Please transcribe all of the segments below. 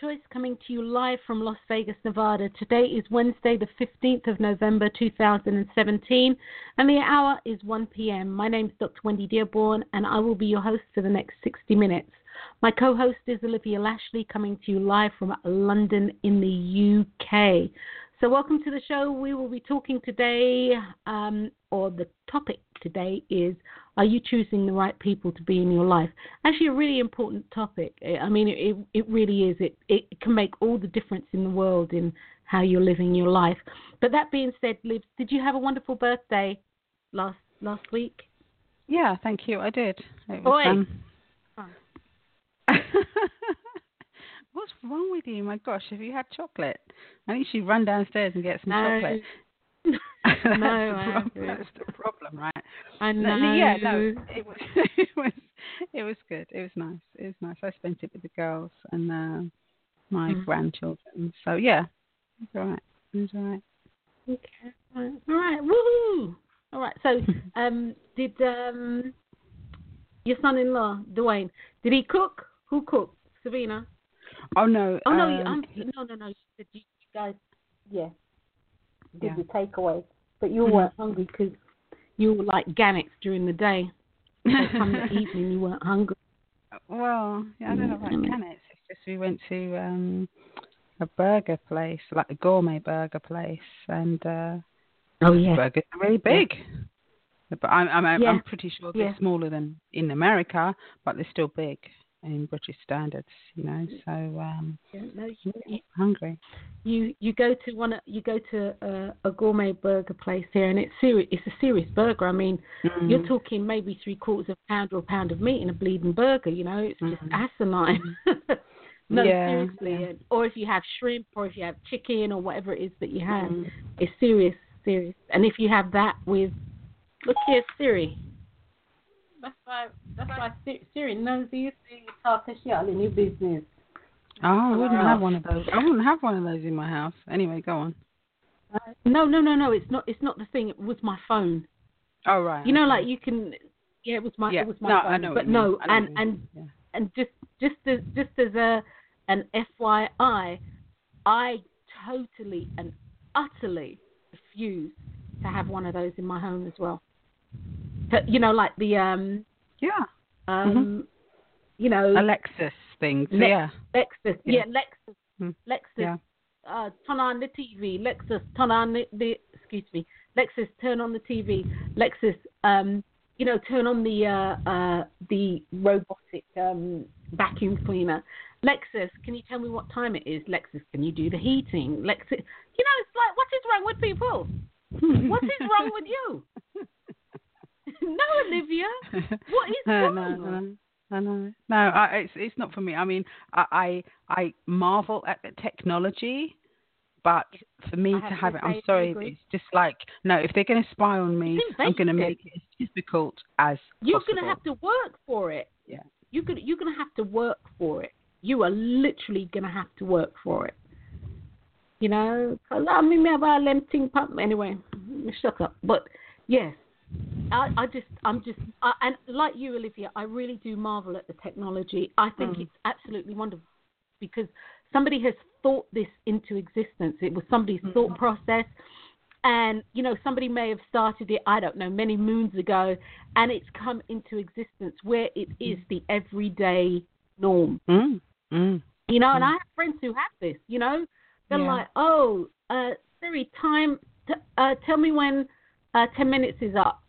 Choice, coming to you live from Las Vegas, Nevada. Today is Wednesday, the 15th of November, 2017, and the hour is 1 p.m. My name is Dr. Wendy Dearborn, and I will be your host for the next 60 minutes. My co host is Olivia Lashley, coming to you live from London in the UK. So, welcome to the show. We will be talking today, um, or the topic today is Are you choosing the right people to be in your life? Actually, a really important topic. I mean, it, it really is. It, it can make all the difference in the world in how you're living your life. But that being said, Liv, did you have a wonderful birthday last last week? Yeah, thank you. I did. It was, um... What's wrong with you? My gosh, have you had chocolate? I think you should run downstairs and get some no. chocolate. no, that's, the problem, that's the problem, right? I know. No, yeah, no, it was, it was, it was good. It was nice. It was nice. I spent it with the girls and uh, my Mm. grandchildren. So yeah, it was all right. It was all right. Okay. All right. Woohoo! All right. So, um, did um, your son-in-law Dwayne did he cook? Who cooked? Savina. Oh no. Oh no, um, no, no, no. You guys, yeah, did Yeah. the takeaway, but you Mhm. weren't hungry because you were like gannets during the day. So come the evening, you weren't hungry. Well, yeah, I don't know about Mm. Canets. It's just we went to um a burger place, like a gourmet burger place, and uh Oh yeah. burgers are really big. But I'm I'm I'm Yeah. pretty sure they're Yeah. smaller than in America, but they're still big in British standards, you know. So um Yeah, no, you, you, hungry. you you go to one of- you go to a, a gourmet burger place here, and it's serious. It's a serious burger. I mean, Mm. you're talking maybe three quarters of a pound or a pound of meat in a bleeding burger. You know, it's just Mhm. asinine. no, Yeah, seriously. yeah. Or if you have shrimp, or if you have chicken, or whatever it is that you have, Mm. it's serious, serious. And if you have that with, look here, Siri. That's why. That's why Siri- knows you. You talk to shit in your business. Oh, I wouldn't have one of those. I wouldn't have one of those in my house. Anyway, go on. Uh, no, no, no, no. It's not. It's not the thing. It was my phone. Oh right. You know, like you can. Yeah, it was my. yeah. It was my no, phone. I know. but no, and and yeah. and just just as just as a an FYI, I totally and utterly refuse to have one of those in my home as well. You know, like the um yeah. um you know Alexis things. Le- yeah. Lexus, Yeah. yeah, Lexus, Hmm. Lexus, Yeah. uh, turn on the TV. Lexus, turn on the, the excuse me, Lexus, turn on the TV. Lexus, um, you know, turn on the uh, uh, the robotic um, vacuum cleaner. Lexus, can you tell me what time it is? Lexus, can you do the heating? Lexus, you know, it's like, what is wrong with people? What is wrong with you? no, Olivia, what is no, wrong? no, no. I know. No, I, it's it's not for me. I mean, I I, I marvel at the technology, but for me to have to it, I'm sorry, it's just like no. If they're going to spy on me, I'm going to make it as difficult as You're gonna have to work for it. Yeah. You're gonna you're gonna have to work for it. You are literally gonna have to work for it. You know, I mean, me about them thing pump anyway. Shut up. But yes, I I just I'm just I, and like you, Olivia, I really do marvel at the technology. I think Mm. it's absolutely wonderful because somebody has thought this into existence. It was somebody's Mm-hmm. thought process. And, you know, somebody may have started it, I don't know, many moons ago, and it's come into existence where it is the everyday norm. Mm. Mm. You know, and Mm. I have friends who have this. You know, they're Yeah. like, "Oh, uh, Siri, time. T- uh, tell me when uh, ten minutes is up,"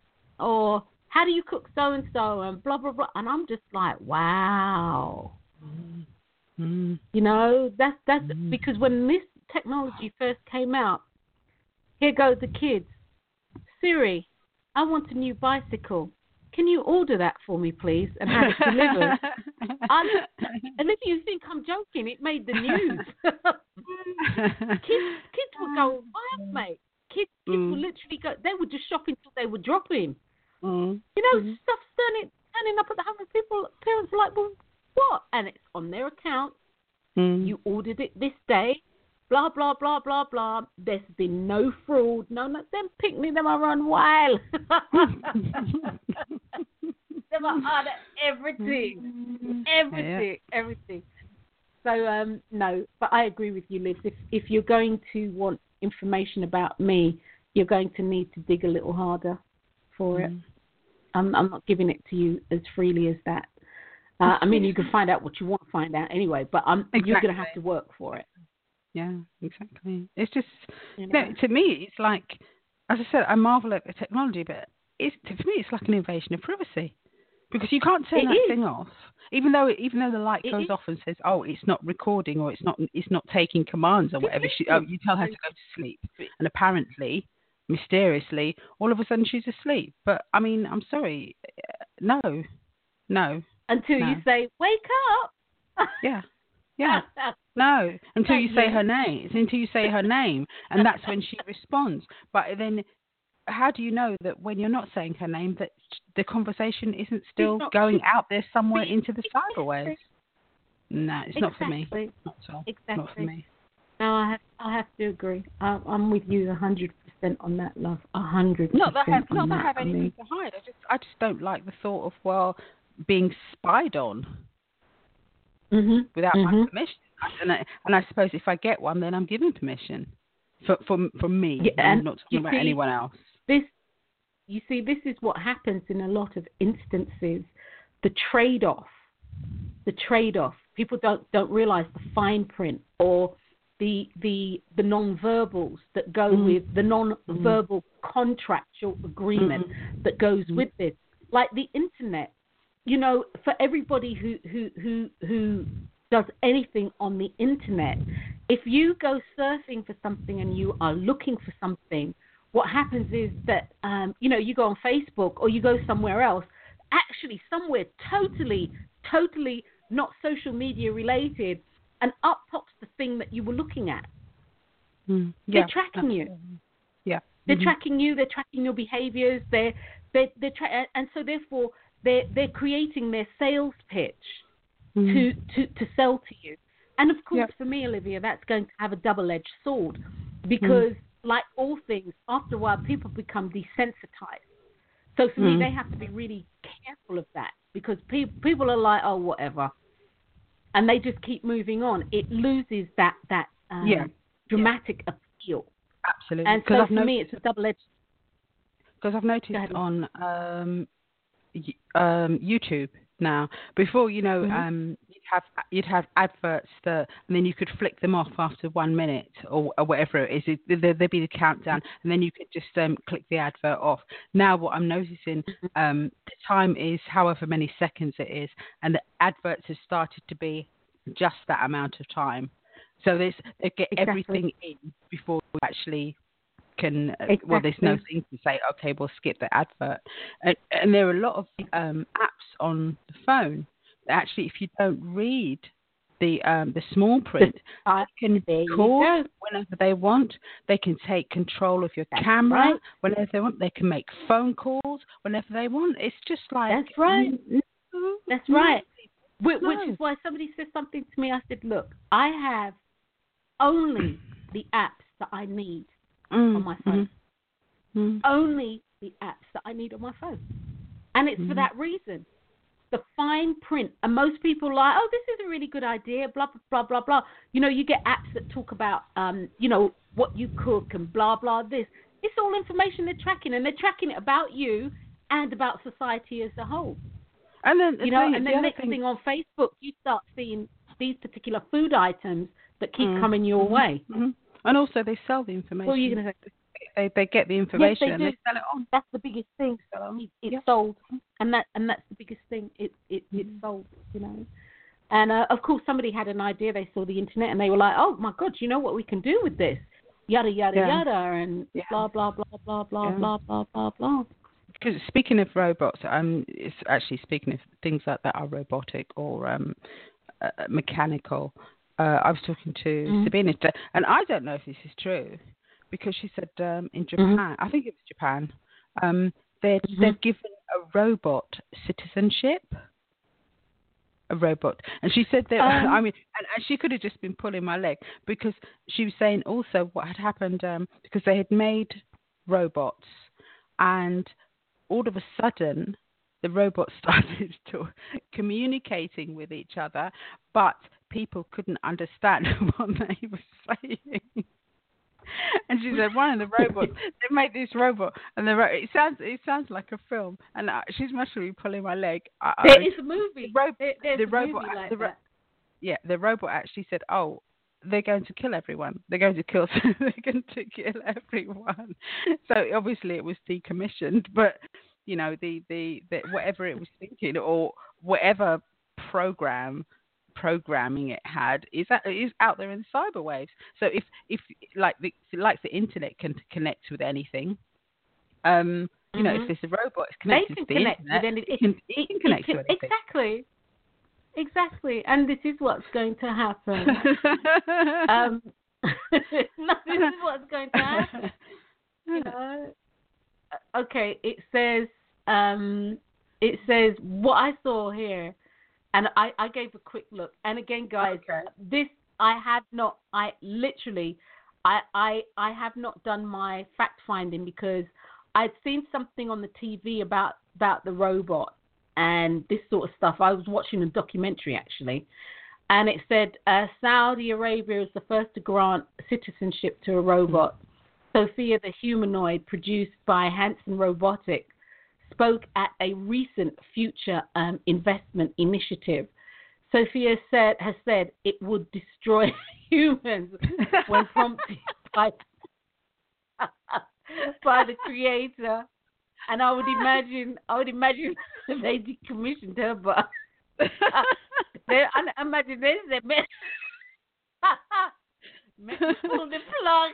or "How do you cook so and so?" and blah blah blah. And I'm just like, "Wow." Mm. You know, that's that's Mm. because when this technology first came out, here go the kids. Siri, I want a new bicycle. Can you order that for me, please, and have it delivered? I- and if you think I'm joking, it made the news. kids, kids would go wild, mate. Kids, kids Mm. would literally go. They would just shop until they were dropping. Mm. You know, Mhm. stuff's turning turning up at the home, and people, parents are like, well, what? And it's on their account. Mm. You ordered it this day. Blah blah blah blah blah. There's been no fraud. No, no. Them picnic them are run wild. them are on everything, everything, everything. So um, no, but I agree with you, Liz. If if you're going to want information about me, you're going to need to dig a little harder for it. I'm I'm not giving it to you as freely as that. Uh, I mean, you can find out what you want to find out anyway, but I'm, you're going to have to work for it. Yeah, exactly. It's just You know? no, to me, it's like, as I said, I marvel at the technology, but it's to me, it's like an invasion of privacy because you can't turn It that is. thing off, even though even though the light It goes is. off and says, "Oh, it's not recording" or "It's not it's not taking commands" or whatever. She, oh, you tell her to go to sleep, and apparently, mysteriously, all of a sudden she's asleep. But I mean, I'm sorry, no, no, Until you say, "Wake up." yeah, yeah. No, until you say her name. It's until you say her name, and that's when she responds. But then, how do you know that when you're not saying her name, that the conversation isn't still going out there somewhere into the cyberways? No, it's not for me. Exactly. Not at all. Not for Exactly. me. No, I have I have to agree. I, I'm with you a hundred percent on that, love. A hundred. Not that I have, not on that I have anything to hide. I just, I just don't like the thought of well being spied on mhm. without my Mhm. permission. And I, and I suppose if I get one, then I'm given permission for for for me. Yeah, I'm and not talking about see- anyone else. this you see this is what happens in a lot of instances the trade off the trade off people don't don't realize the fine print or the the the non-verbals that go Mhm. with the non-verbal contractual agreement that goes Mhm. with this like the internet you know for everybody who who who who does anything on the internet if you go surfing for something and you are looking for something what happens is that um, you know you go on Facebook or you go somewhere else, actually somewhere totally, totally not social media related, and up pops the thing that you were looking at. Mm. They're tracking you. Yeah. They're Mhm. tracking you. They're tracking your behaviors. They're they're they're tra- and so therefore they're they're creating their sales pitch Mhm. to, to, to sell to you. And of course, for me, Olivia, that's going to have a double edged sword because, like all things, after a while, people become desensitized. So for me, Mm. they have to be really careful of that because pe- people are like, oh, whatever. And they just keep moving on. It loses that, that um, Yeah. dramatic appeal. Absolutely. And so I've for noticed, me, it's a double edged because I've noticed on um, um, YouTube now. Before, you know, Mhm. You'd have you'd have adverts that, and then you could flick them off after one minute or, or whatever it is. It, there, there'd be the countdown, and then you could just um, click the advert off. Now, what I'm noticing, Mm-hmm. um, the time is however many seconds it is, and the adverts have started to be just that amount of time. So they get Exactly. everything in before you actually can. uh, Well, there's no Exactly. thing to say. Okay, we'll skip the advert. And, and there are a lot of um, apps on the phone. Actually, if you don't read the um, the small print, I can there you call whenever they want. They can take control of your That's camera right. whenever they want. They can make phone calls whenever they want. It's just like That's right. no, That's no. right. Which, which is why somebody said something to me. I said, "Look, I have only the apps that I need Mm, on my phone. mm. Only the apps that I need on my phone, and it's for Mhm. that reason. The fine print, and most people like, oh, this is a really good idea. Blah blah blah blah blah. You know, you get apps that talk about, um, you know, what you cook and blah blah. This, it's all information they're tracking, and they're tracking it about you and about society as a whole. And then you know, and the then next thing, thing on Facebook, you start seeing these particular food items that keep Mm. coming your way. hmm And also, they sell the information. What are you going to say? They they get the information they and do. they sell it on. That's the biggest thing. So, it's yeah. sold, and that and that's the biggest thing. It it it's Mhm. sold, you know. And uh, of course, somebody had an idea. They saw the internet and they were like, "Oh my God, you know what we can do with this?" Yada yada Yeah. yada, and Yeah. blah blah blah blah blah blah blah blah blah. Because speaking of robots, um, it's actually speaking of things like that are robotic or um, uh, mechanical. Uh, I was talking to Mhm. Sabina and I don't know if this is true, because she said um, in Mm-hmm. Japan, I think it was Japan, um, they Mhm. they've given a robot citizenship. A robot, and she said that. Um. I mean, and, and she could have just been pulling my leg because she was saying also what had happened um, because they had made robots, and all of a sudden the robots started to communicating with each other, but people couldn't understand what they were saying. And she said, one of the robots, they made this robot, and the ro- it sounds it sounds like a film. And I, she's must be pulling my leg. I, I, There is a movie. the ro- There- the robot- movie like the ro- yeah, the robot actually said, "Oh, they're going to kill everyone. They're going to kill. they're going to kill everyone." So obviously it was decommissioned, but you know the the, the whatever it was thinking or whatever program programming it had is that is out there in cyber waves. So if if like the like the internet can connect with anything, um, you know, Mhm. if there's a robot, it's connected can to the connect internet. with any. it can, it can connect to anything. Exactly. Exactly. And this is what's going to happen. um, no, this is what's going to happen. You know? Uh, Okay, it says um, it says what I saw here, and I, I gave a quick look. And again, guys, Okay. this I have not. I literally, I I I have not done my fact finding because I'd seen something on the TV about about the robot and this sort of stuff. I was watching a documentary actually, and it said uh, Saudi Arabia is the first to grant citizenship to a robot. Sophia, the humanoid produced by Hanson Robotics, spoke at a recent future um, investment initiative. Sophia said has said it would destroy humans when prompted by by the creator. And I would imagine, I would imagine they decommissioned her, but they, I imagine they said, "Man, man, pull the plug."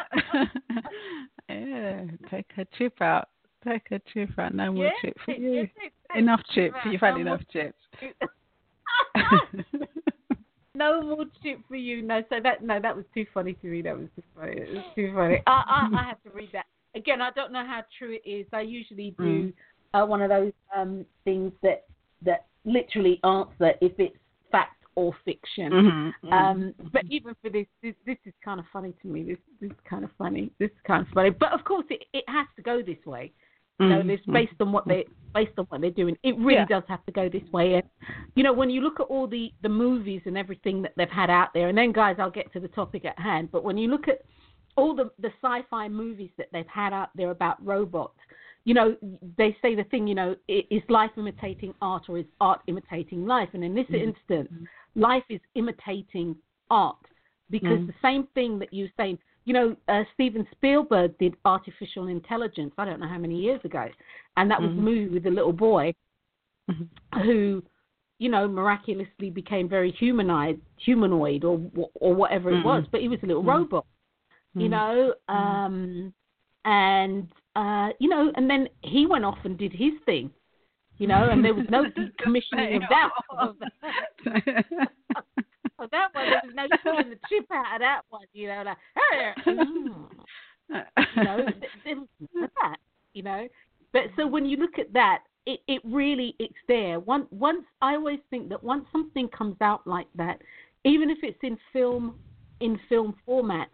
yeah, take a chip out. Take a chip out. No more Yes, chip for you. yes, Enough chip out. You've had No enough chips. no more chip for you. No, so that no, that was too funny to me. That was too funny. It was too funny. I, I, I have to read that again. I don't know how true it is. I usually do uh, one of those um, things that that literally answer if it's or fiction. Mhm, mhm. Um, but even for this, this, this is kind of funny to me. This, this is kind of funny. This is kind of funny. But of course, it, it has to go this way. You know, Mhm, this mhm. based on what they based on what they're doing. It really Yeah. does have to go this way. And you know, when you look at all the the movies and everything that they've had out there, and then guys, I'll get to the topic at hand. But when you look at all the the sci-fi movies that they've had out there about robots, you know, they say the thing, you know, is life imitating art or is art imitating life? And in this instance, life is imitating art because Mm. the same thing that you're saying, you know, uh, Steven Spielberg did artificial intelligence. I don't know how many years ago, and that was a Mhm. movie with a little boy Mhm. who, you know, miraculously became very humanoid, humanoid or or whatever it Mhm. was, but he was a little robot, you know, um, and uh, you know, and then he went off and did his thing, you know, and there was no decommissioning of that. Of that. That one, there was no pulling the chip out of that one, you know, like, mm, you know, th- there that, you know. But so when you look at that, it, it really it's there. Once once I always think that once something comes out like that, even if it's in film in film format,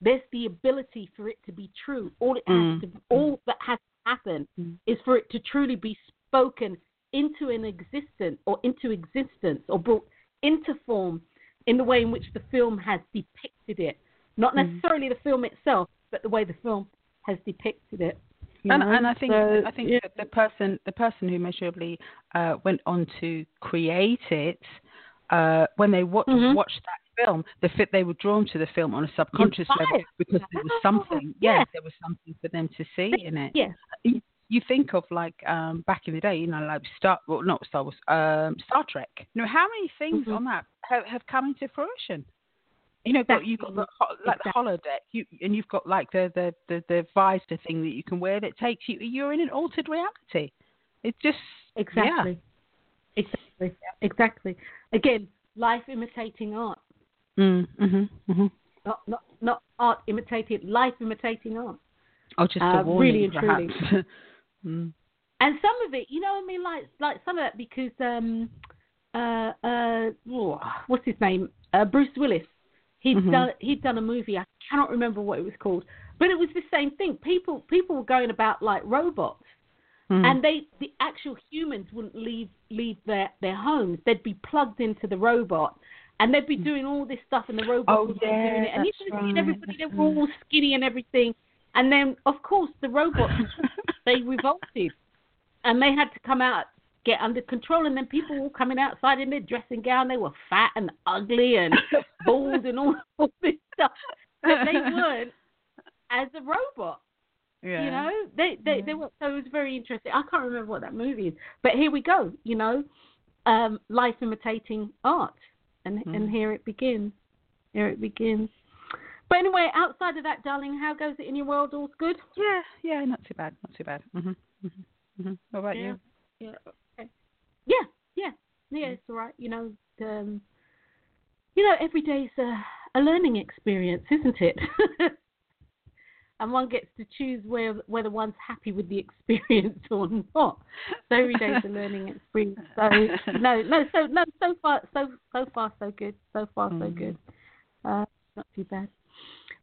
there's the ability for it to be true. All it has Mm. to all that has to happen Mm. is for it to truly be spoken into an existence or into existence or brought into form in the way in which the film has depicted it. Not Mm. necessarily the film itself, but the way the film has depicted it. and, and I think so, I think yeah. that the person the person who measurably uh, went on to create it, uh, when they wa- Mhm. watched that film, the fit they were drawn to the film on a subconscious level because there was something. yeah. Yes, there was something for them to see in it. yeah. You, you think of like um, back in the day, you know, like Star, well, not Star Wars, um, Star Trek. You know, how many things Mhm. on that have, have come into fruition? You know, got, you've got the like the holodeck, you and you've got like the the the, the visor thing that you can wear that takes you. You're in an altered reality. It's just Exactly. Exactly. Exactly. Again, life imitating art. Mm, mm-hmm, mm-hmm. Not not not art imitating life imitating art. Oh, just Uh, a warning, really and truly. mm. And some of it, you know, I mean, like like some of it because um, uh, uh, what's his name? Uh, Bruce Willis. He'd Mhm. done he'd done a movie. I cannot remember what it was called, but it was the same thing. People people were going about like robots, Mm. and they the actual humans wouldn't leave leave their their homes. They'd be plugged into the robot. And they'd be doing all this stuff, and the robots. Oh, would be yeah, doing it. And you could have seen everybody; they were all skinny and everything. And then, of course, the robots they revolted. And they had to come out get under control. And then people were coming outside in their dressing gown. They were fat and ugly and bald and all, all this stuff. But they weren't as a robot yeah. you know? They they, they were so it was very interesting. I can't remember what that movie is. But here we go you know um life imitating art and and Mm. here it begins here it begins but anyway outside of that darling how goes it in your world all's good Yeah, yeah, not too bad, not too bad. Mhm, mhm. What about Yeah. you? Yeah. Okay. Yeah. Yeah. Yeah. It's all right. You know. Um, you know, every day's a, a learning experience, isn't it? and one gets to choose where, whether one's happy with the experience or not. So every day's a learning experience. So no, no. So no. So far, so so far, so good. So far, so Mm. good. Uh, not too bad.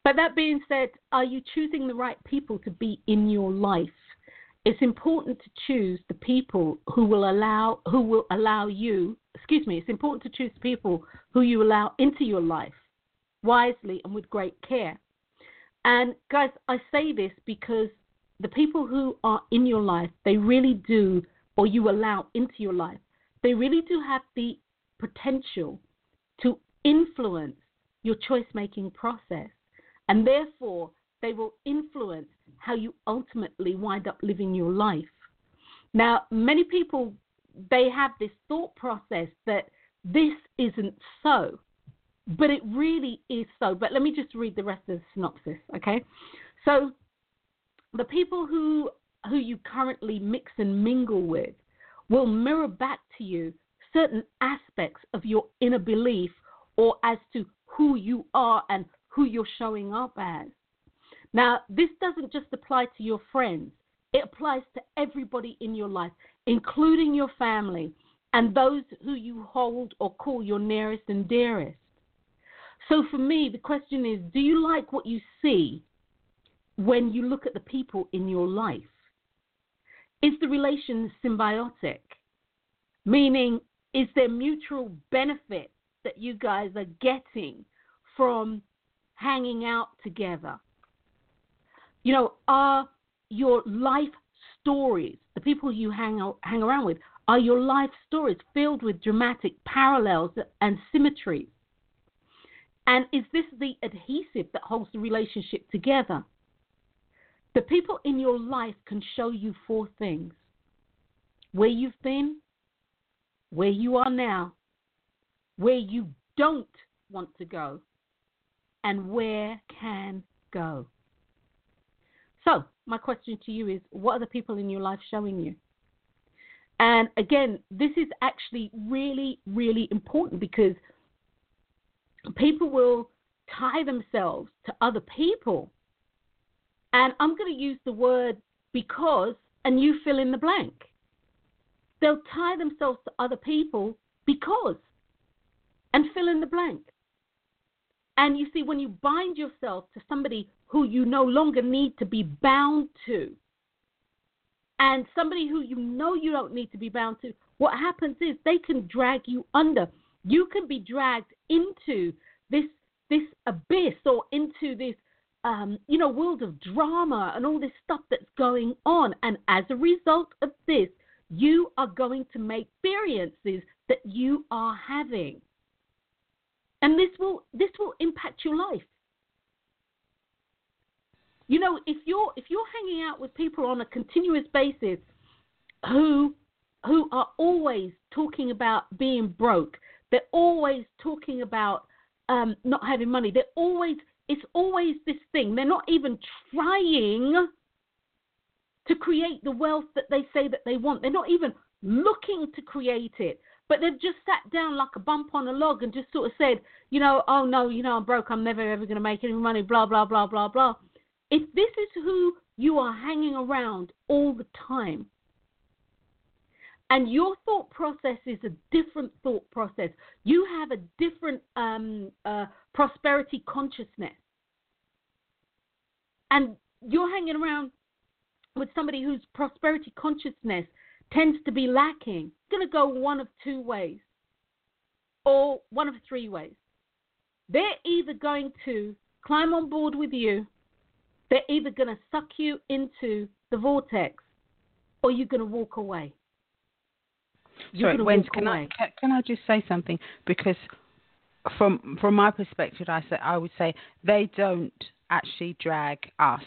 But that being said, are you choosing the right people to be in your life? It's important to choose the people who will allow who will allow you. Excuse me. It's important to choose people who you allow into your life wisely and with great care. And guys, I say this because the people who are in your life, they really do, or you allow into your life, they really do have the potential to influence your choice making process. And therefore, they will influence how you ultimately wind up living your life. Now, many people, they have this thought process that this isn't so, but it really is so. But let me just read the rest of the synopsis, okay? So, the people who who you currently mix and mingle with will mirror back to you certain aspects of your inner belief or as to who you are and who you're showing up as. Now, this doesn't just apply to your friends, it applies to everybody in your life, including your family and those who you hold or call your nearest and dearest. So, for me, the question is do you like what you see when you look at the people in your life? Is the relation symbiotic? Meaning, is there mutual benefit that you guys are getting from hanging out together? You know, are your life stories, the people you hang out, hang around with, are your life stories filled with dramatic parallels and symmetries? And is this the adhesive that holds the relationship together? The people in your life can show you four things where you've been, where you are now, where you don't want to go, and where can go. So, my question to you is what are the people in your life showing you? And again, this is actually really, really important because people will tie themselves to other people. And I'm going to use the word because, and you fill in the blank. They'll tie themselves to other people because, and fill in the blank. And you see, when you bind yourself to somebody who you no longer need to be bound to, and somebody who you know you don't need to be bound to, what happens is they can drag you under. You can be dragged into this this abyss or into this um, you know, world of drama and all this stuff that's going on. And as a result of this, you are going to make experiences that you are having. And this will this will impact your life. You know, if you're if you're hanging out with people on a continuous basis who who are always talking about being broke, they're always talking about um, not having money. They're always it's always this thing. They're not even trying to create the wealth that they say that they want. They're not even looking to create it. But they've just sat down like a bump on a log and just sort of said, you know, oh no, you know, I'm broke. I'm never ever going to make any money. Blah blah blah blah blah. If this is who you are hanging around all the time, and your thought process is a different thought process, you have a different um, uh, prosperity consciousness, and you're hanging around with somebody whose prosperity consciousness tends to be lacking, it's going to go one of two ways, or one of three ways. They're either going to climb on board with you they're either going to suck you into the vortex or you're going to walk away. You're Sorry, Wens, can. I can I just say something because from from my perspective, I say I would say they don't actually drag us,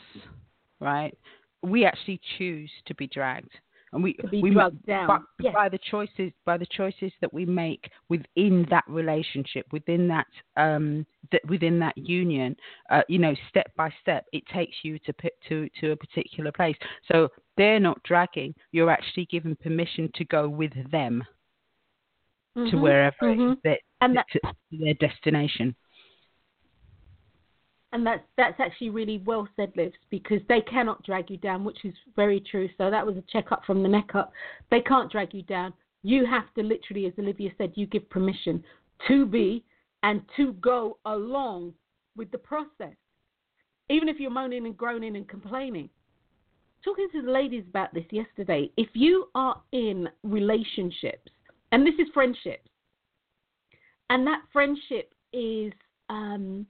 right? We actually choose to be dragged and we we drugged down by, yes. by, the choices by the choices that we make within that relationship within that um that within that union uh, you know step by step it takes you to to to a particular place so they're not dragging you're actually given permission to go with them mm-hmm. to wherever mm-hmm. that, and that, to, to their destination and that's that's actually really well said, Liz, because they cannot drag you down, which is very true. So that was a check up from the neck up. They can't drag you down. You have to literally, as Olivia said, you give permission to be and to go along with the process, even if you're moaning and groaning and complaining. Talking to the ladies about this yesterday, if you are in relationships, and this is friendships, and that friendship is um,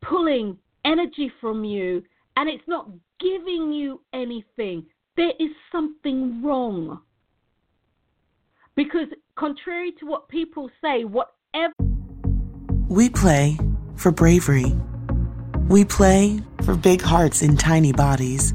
pulling energy from you and it's not giving you anything, there is something wrong. Because, contrary to what people say, whatever. We play for bravery. We play for big hearts in tiny bodies.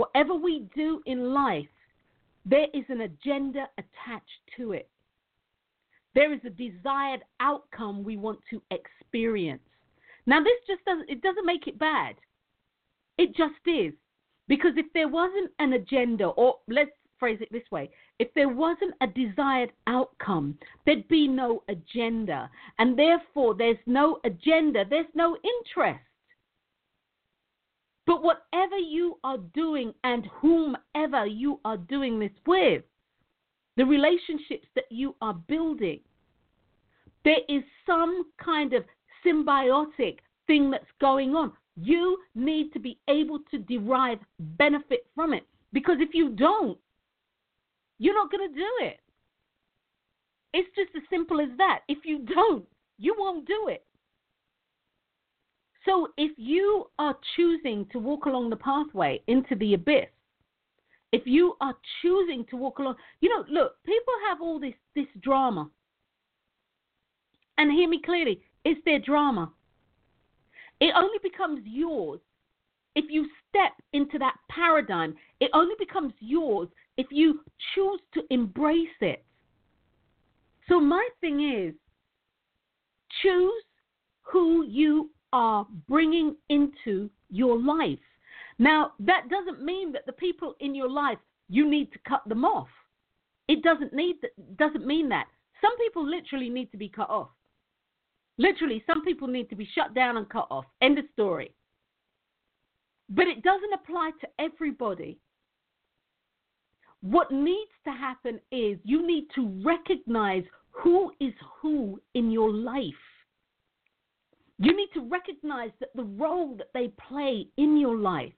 whatever we do in life, there is an agenda attached to it. There is a desired outcome we want to experience. Now, this just doesn't, it doesn't make it bad. It just is. Because if there wasn't an agenda, or let's phrase it this way if there wasn't a desired outcome, there'd be no agenda. And therefore, there's no agenda, there's no interest. But whatever you are doing and whomever you are doing this with, the relationships that you are building, there is some kind of symbiotic thing that's going on. You need to be able to derive benefit from it. Because if you don't, you're not going to do it. It's just as simple as that. If you don't, you won't do it. So if you are choosing to walk along the pathway into the abyss, if you are choosing to walk along, you know, look, people have all this this drama. And hear me clearly, it's their drama. It only becomes yours if you step into that paradigm. It only becomes yours if you choose to embrace it. So, my thing is choose who you are bringing into your life. Now, that doesn't mean that the people in your life you need to cut them off. It doesn't need doesn't mean that. Some people literally need to be cut off. Literally, some people need to be shut down and cut off. End of story. But it doesn't apply to everybody. What needs to happen is you need to recognize who is who in your life. You need to recognize that the role that they play in your life.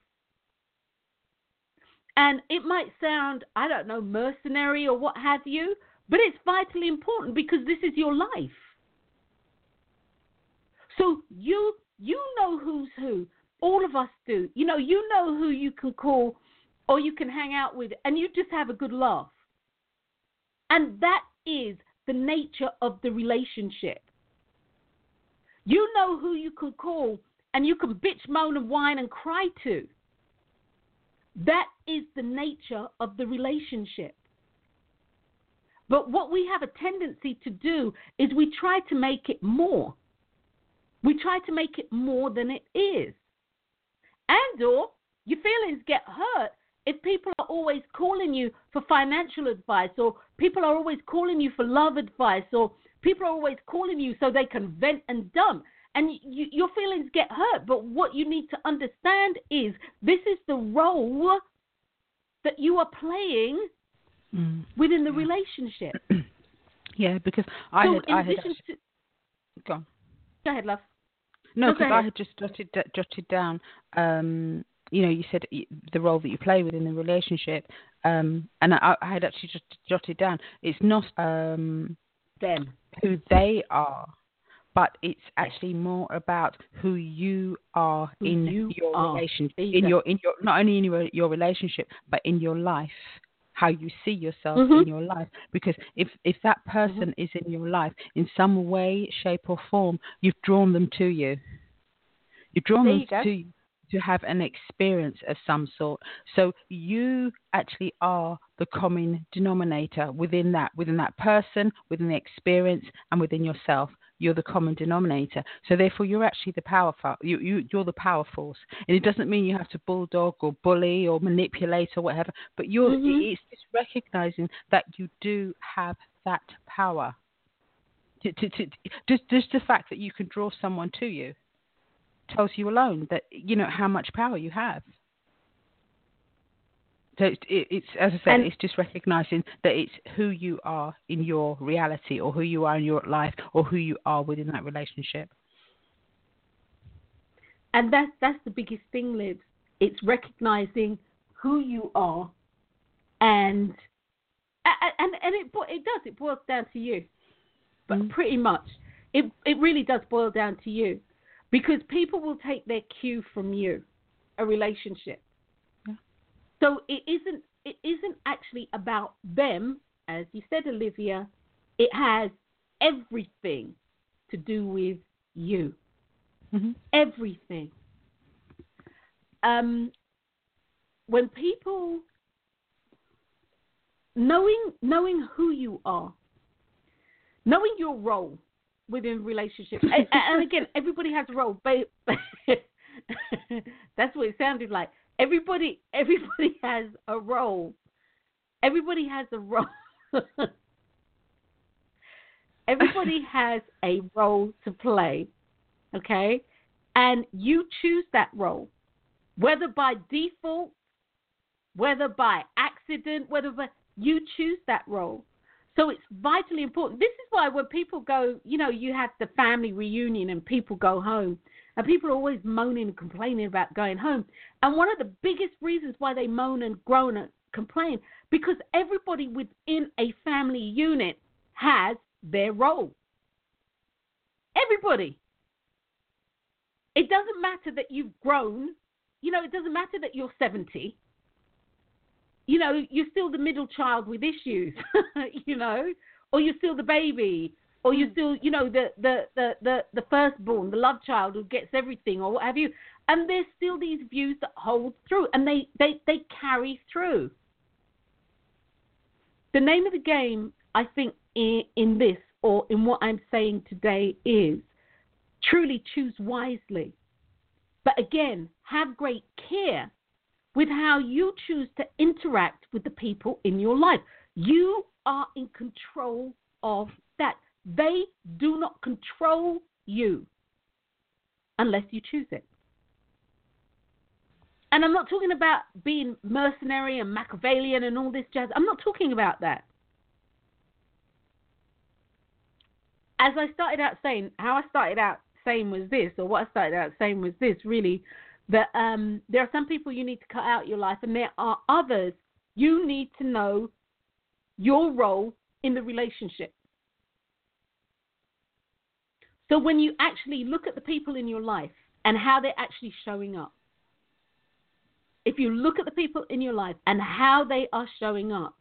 And it might sound, I don't know, mercenary or what have you, but it's vitally important because this is your life. So you you know who's who. All of us do. You know, you know who you can call or you can hang out with and you just have a good laugh. And that is the nature of the relationship. You know who you can call and you can bitch, moan, and whine and cry to. That is the nature of the relationship. But what we have a tendency to do is we try to make it more. We try to make it more than it is. And or your feelings get hurt if people are always calling you for financial advice or people are always calling you for love advice or people are always calling you so they can vent and dump and you, your feelings get hurt but what you need to understand is this is the role that you are playing mm. within the relationship yeah because i so had i had to, go on go ahead love no, because I had just jotted jotted down. Um, you know, you said the role that you play within the relationship, um, and I, I, had actually just jotted down. It's not um, them who they are, but it's actually more about who you are who in you your are. relationship, in your in your not only in your your relationship, but in your life how you see yourself mm-hmm. in your life. Because if if that person mm-hmm. is in your life in some way, shape, or form, you've drawn them to you. You've drawn there them you to you to have an experience of some sort. So you actually are the common denominator within that, within that person, within the experience, and within yourself you're the common denominator. So therefore, you're actually the power. You, you, you're the power force, and it doesn't mean you have to bulldog or bully or manipulate or whatever. But you're mm-hmm. it's just recognizing that you do have that power. To, to, to, just, just the fact that you can draw someone to you tells you alone that you know how much power you have. So it's, it's as I said, and, it's just recognizing that it's who you are in your reality, or who you are in your life, or who you are within that relationship. And that's that's the biggest thing, Liv. It's recognizing who you are, and and and it it does it boils down to you, but mm. pretty much it it really does boil down to you, because people will take their cue from you, a relationship so it isn't it isn't actually about them, as you said, Olivia. It has everything to do with you. Mm-hmm. Everything. Um, when people knowing knowing who you are, knowing your role within relationships, and, and, again, everybody has a role. But that's what it sounded like everybody everybody has a role. Everybody has a role. everybody has a role to play. Okay? And you choose that role. Whether by default, whether by accident, whether by, you choose that role. So it's vitally important. This is why when people go, you know, you have the family reunion and people go home, and people are always moaning and complaining about going home. And one of the biggest reasons why they moan and groan and complain, because everybody within a family unit has their role. Everybody. It doesn't matter that you've grown. You know, it doesn't matter that you're 70. You know, you're still the middle child with issues, you know, or you're still the baby, or you're mm. still, you know, the the the the, the firstborn, the love child who gets everything, or what have you. And there's still these views that hold through, and they they they carry through. the name of the game, I think, in, in this or in what I'm saying today is truly choose wisely. But again, have great care with how you choose to interact with the people in your life. You are in control of that. They do not control you unless you choose it. And I'm not talking about being mercenary and Machiavellian and all this jazz. I'm not talking about that. As I started out saying, how I started out saying was this, or what I started out saying was this really, that um, there are some people you need to cut out your life, and there are others you need to know your role in the relationship. So when you actually look at the people in your life and how they're actually showing up, if you look at the people in your life and how they are showing up,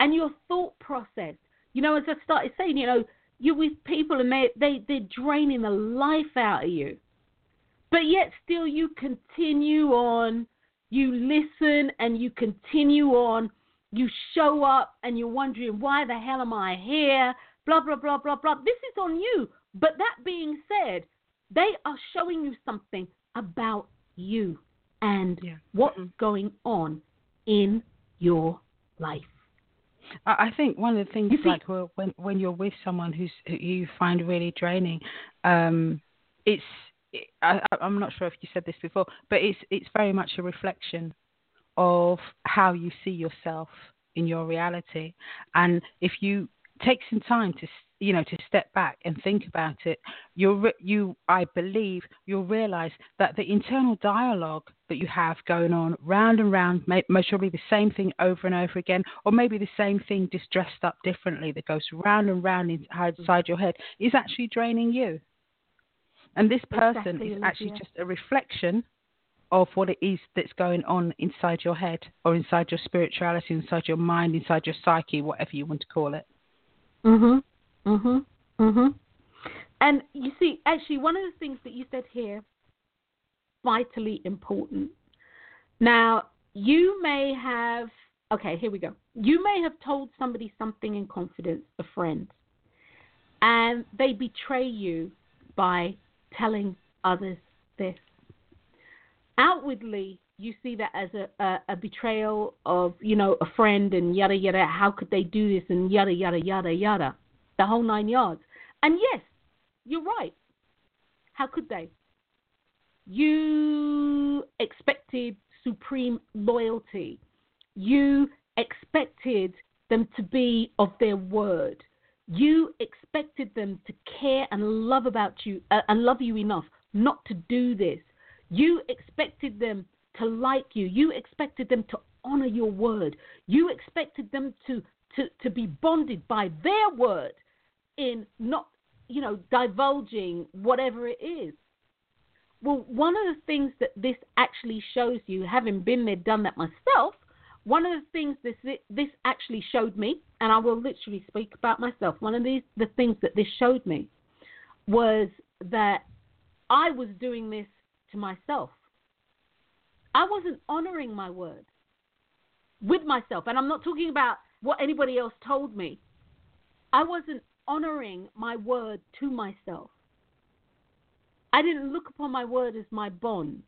and your thought process, you know, as I started saying, you know, you're with people and they, they, they're draining the life out of you. But yet still you continue on, you listen and you continue on, you show up and you're wondering, why the hell am I here? Blah, blah, blah, blah, blah. This is on you. But that being said, they are showing you something about you and yeah. what's going on in your life. I think one of the things, like when when you're with someone who's who you find really draining, um, it's I, I'm not sure if you said this before, but it's it's very much a reflection of how you see yourself in your reality, and if you take some time to you know to step back and think about it you you i believe you'll realize that the internal dialogue that you have going on round and round most probably the same thing over and over again or maybe the same thing just dressed up differently that goes round and round inside mm. your head is actually draining you and this person exactly, is actually just a reflection of what it is that's going on inside your head or inside your spirituality inside your mind inside your psyche whatever you want to call it Mhm. Mhm. Mhm. And you see, actually, one of the things that you said here, vitally important. Now, you may have. Okay, here we go. You may have told somebody something in confidence, a friend, and they betray you by telling others this. Outwardly, you see that as a, a, a, betrayal of, you know, a friend and yada yada. How could they do this and yada yada yada yada, the whole nine yards. And yes, you're right. How could they? You expected supreme loyalty. You expected them to be of their word. You expected them to care and love about you uh, and love you enough not to do this. You expected them to like you. You expected them to honor your word. You expected them to, to, to be bonded by their word in not, you know, divulging whatever it is. Well, one of the things that this actually shows you, having been there, done that myself, one of the things this this actually showed me, and I will literally speak about myself. One of these the things that this showed me was that I was doing this to myself. I wasn't honoring my word with myself. And I'm not talking about what anybody else told me. I wasn't honoring my word to myself. I didn't look upon my word as my bond.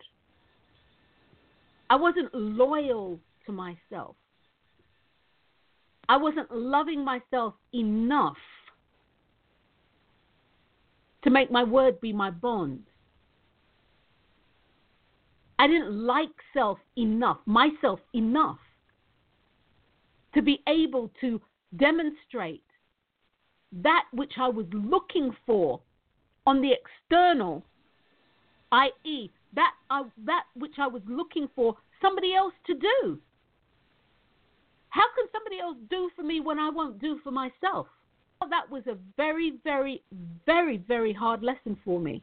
I wasn't loyal to myself. I wasn't loving myself enough to make my word be my bond. I didn't like self enough, myself enough, to be able to demonstrate that which I was looking for on the external, i.e., that I, that which I was looking for somebody else to do. How can somebody else do for me when I won't do for myself? Well, that was a very, very, very, very hard lesson for me.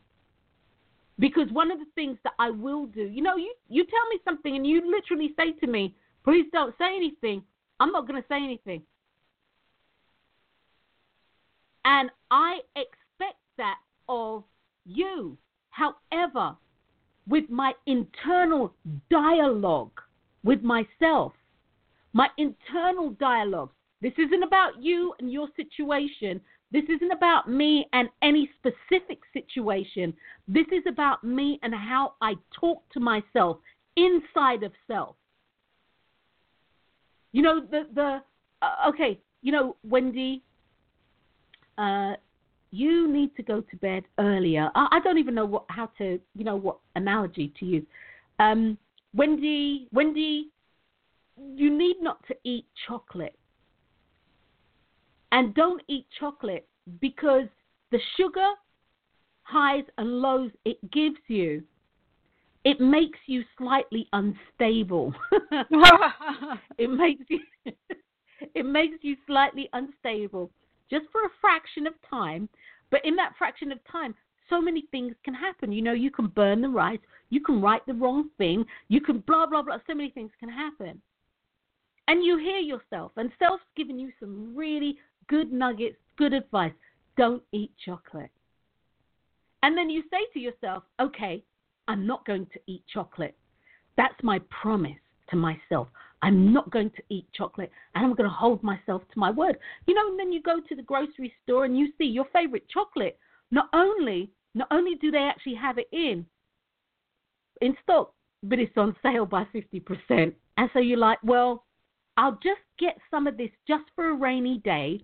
Because one of the things that I will do, you know, you, you tell me something and you literally say to me, please don't say anything. I'm not going to say anything. And I expect that of you. However, with my internal dialogue with myself, my internal dialogue. This isn't about you and your situation. This isn't about me and any specific situation. This is about me and how I talk to myself inside of self. You know the the uh, okay. You know Wendy. Uh, you need to go to bed earlier. I, I don't even know what how to you know what analogy to use. Um, Wendy, Wendy, you need not to eat chocolate. And don't eat chocolate because the sugar highs and lows it gives you, it makes you slightly unstable. it makes you it makes you slightly unstable just for a fraction of time. But in that fraction of time, so many things can happen. You know, you can burn the rice, you can write the wrong thing, you can blah, blah, blah. So many things can happen. And you hear yourself, and self's giving you some really good nuggets, good advice. Don't eat chocolate. And then you say to yourself, okay, I'm not going to eat chocolate. That's my promise to myself. I'm not going to eat chocolate and I'm going to hold myself to my word. You know, and then you go to the grocery store and you see your favorite chocolate. Not only not only do they actually have it in in stock, but it's on sale by 50%. And so you're like, well, I'll just get some of this just for a rainy day.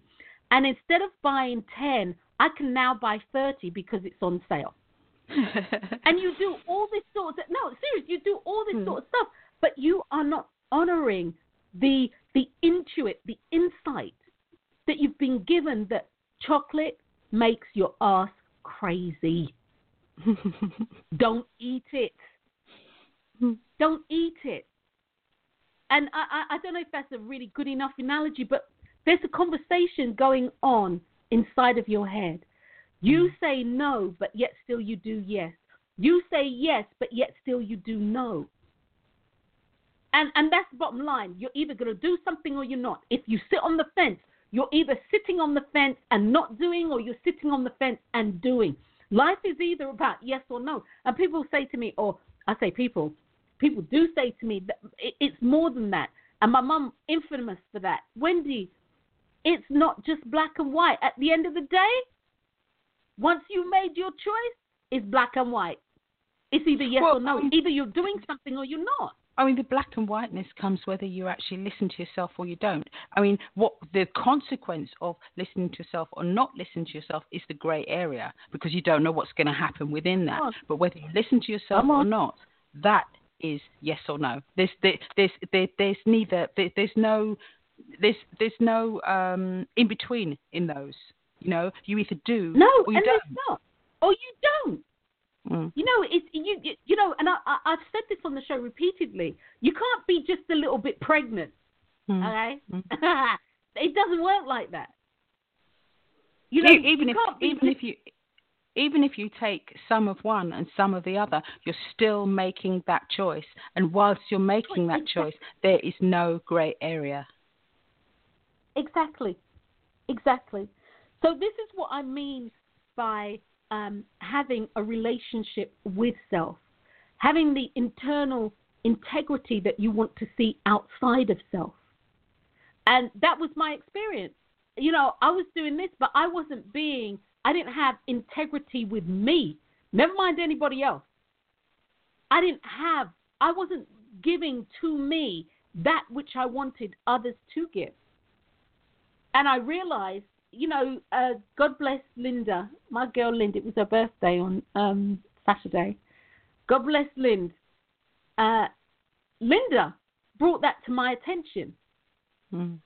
And instead of buying 10, I can now buy 30 because it's on sale. and you do all this sort of no, seriously, you do all this hmm. sort of stuff, but you are not honoring the the intuit, the insight that you've been given that chocolate makes your ass crazy. Don't eat it. Don't eat it. And I, I, don't know if that's a really good enough analogy, but there's a conversation going on inside of your head. You mm. say no, but yet still you do yes. You say yes, but yet still you do no. And and that's the bottom line. You're either going to do something or you're not. If you sit on the fence, you're either sitting on the fence and not doing, or you're sitting on the fence and doing. Life is either about yes or no. And people say to me, or I say people, people do say to me that it's more than that. And my mum, infamous for that. Wendy, it's not just black and white. At the end of the day, once you made your choice, it's black and white. It's either yes well, or no. Either you're doing something or you're not. I mean, the black and whiteness comes whether you actually listen to yourself or you don't. I mean, what the consequence of listening to yourself or not listening to yourself is the grey area because you don't know what's going to happen within that. But whether you listen to yourself or not, that is yes or no. There's there's there's, there's neither there's no there's there's no um, in between in those. You know, you either do no, or you and don't. not, or you don't. Mm. You know, it's you, you, you know, and I, I I've said this on the show repeatedly. You can't be just a little bit pregnant, mm. okay? Mm. it doesn't work like that. You know, even you if even just... if you even if you take some of one and some of the other, you're still making that choice. And whilst you're making that choice, there is no grey area. Exactly, exactly. So this is what I mean by um, having a relationship with self, having the internal integrity that you want to see outside of self. And that was my experience. You know, I was doing this, but I wasn't being, I didn't have integrity with me, never mind anybody else. I didn't have, I wasn't giving to me that which I wanted others to give. And I realized you know, uh, God bless Linda, my girl Linda. It was her birthday on um, Saturday. God bless Linda. Uh, Linda brought that to my attention. Mm.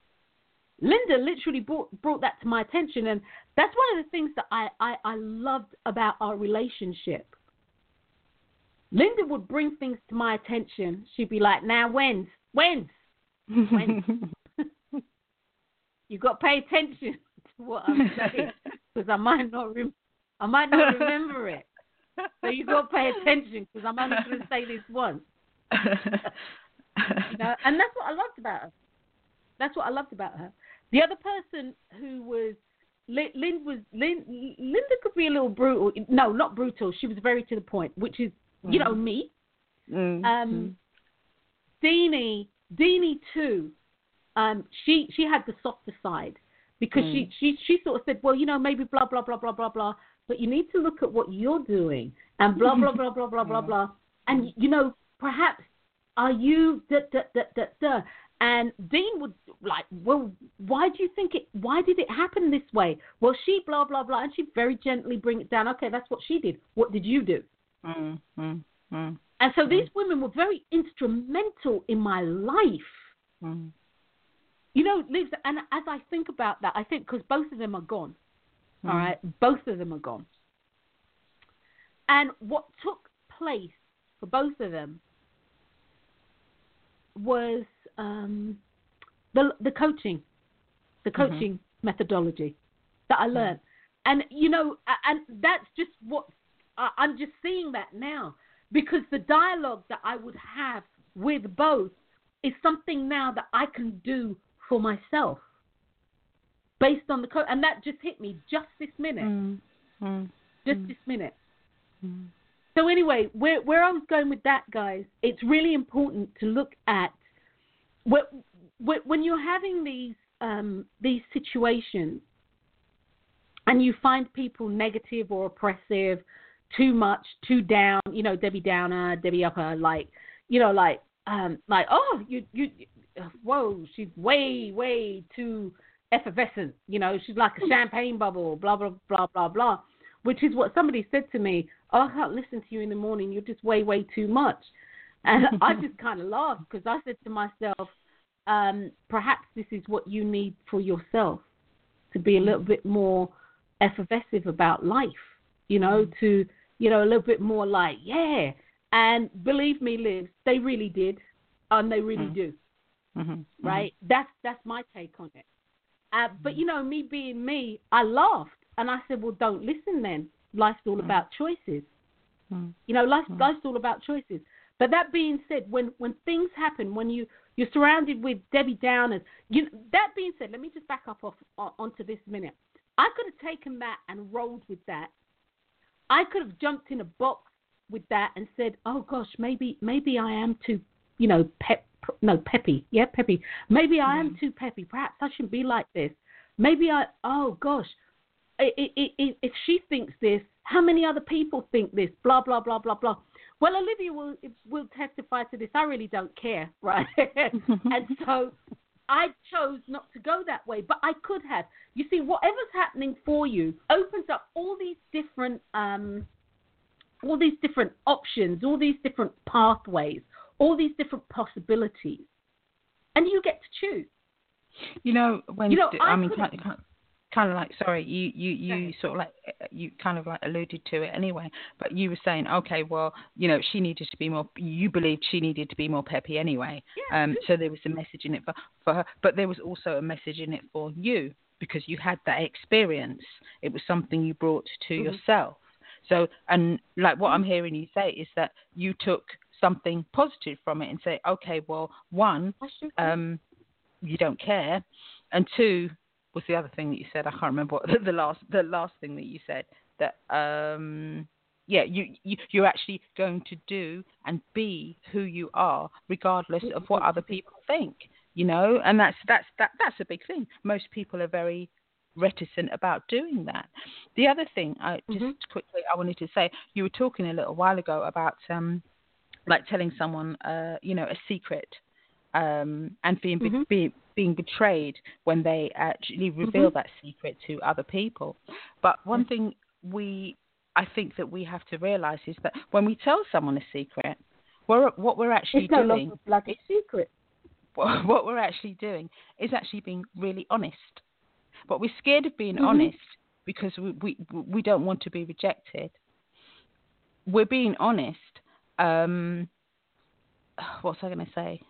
Linda literally brought brought that to my attention, and that's one of the things that I, I, I loved about our relationship. Linda would bring things to my attention. She'd be like, "Now, when's when's when's you got to pay attention." To what I'm saying because I might not rem- I might not remember it. So you got to pay attention because I'm only going to say this once. you know, and that's what I loved about her. That's what I loved about her. The other person who was Lynn was Lynn, Linda could be a little brutal. No, not brutal. She was very to the point, which is you mm. know me. Mm. Um, Deanie, Deanie too um, she she had the softer side because mm. she she she sort of said, well, you know, maybe blah blah blah blah blah blah, but you need to look at what you're doing and blah blah blah blah blah blah blah, and you know, perhaps are you da da da da da. And Dean would like, well, why do you think it? Why did it happen this way? Well, she blah blah blah, and she very gently bring it down. Okay, that's what she did. What did you do? Mm, mm, mm, and so these women were very instrumental in my life. Mm. You know, Liz, and as I think about that, I think because both of them are gone. All right, both of them are gone. And what took place for both of them was um, the the coaching, the mm-hmm. coaching mm-hmm. methodology that I learned, and you know, and that's just what I'm just seeing that now because the dialogue that I would have with both is something now that I can do for myself based on the code, and that just hit me just this minute, mm. Mm. just mm. this minute. So anyway, where where I was going with that, guys, it's really important to look at when you're having these um, these situations and you find people negative or oppressive, too much, too down, you know, Debbie Downer, Debbie Upper, like, you know, like, um, like, oh, you, you, whoa, she's way, way too effervescent, you know, she's like a champagne bubble, blah, blah, blah, blah, blah, which is what somebody said to me. Oh, I can't listen to you in the morning. You're just way, way too much. And I just kind of laughed because I said to myself, um, perhaps this is what you need for yourself to be a mm. little bit more effervescent about life, you know, mm. to, you know, a little bit more like, yeah. And believe me, Liz, they really did, and they really mm. do. Mm-hmm. mm-hmm. Right? That's that's my take on it. Uh, but you know, me being me, I laughed and I said, "Well, don't listen then. Life's all mm. about choices. Mm. You know, life, life's all about choices." But that being said, when when things happen, when you you're surrounded with Debbie Downers. You, that being said, let me just back up off, on, onto this minute. I could have taken that and rolled with that. I could have jumped in a box with that and said, "Oh gosh, maybe maybe I am too, you know, pep, no peppy, yeah, peppy. Maybe I am mm-hmm. too peppy. Perhaps I shouldn't be like this. Maybe I, oh gosh, it, it, it, if she thinks this, how many other people think this? Blah blah blah blah blah. Well, Olivia will will testify to this. I really don't care, right? and so I chose not to go that way, but I could have. You see, whatever's happening for you opens up all these different um, all these different options, all these different pathways, all these different possibilities, and you get to choose. You know, when you know, I, I mean, can't, can't, kind of like sorry you you you sort of like uh, you kind of like alluded to it anyway but you were saying okay well you know she needed to be more you believed she needed to be more peppy anyway. Yeah. um so there was a message in it for for her but there was also a message in it for you because you had that experience. It was something you brought to mm-hmm. yourself. So and like what i'm hearing you say is that you took something positive from it and say okay well one um you don't care and two was the other thing that you said? I can't remember what the, the last the last thing that you said. That um, yeah, you, you you're actually going to do and be who you are, regardless of what other people think. You know, and that's that's that that's a big thing. Most people are very reticent about doing that. The other thing, I just mm-hmm. quickly I wanted to say, you were talking a little while ago about um, like telling someone, uh, you know, a secret um, and being, mm-hmm. being being betrayed when they actually reveal mm-hmm. that secret to other people. But one thing we I think that we have to realize is that when we tell someone a secret, we're, what we're actually it's doing no like a secret. What, what, we're actually doing is actually being really honest. But we're scared of being mm-hmm. honest because we, we we don't want to be rejected. We're being honest. Um, what's I going to say?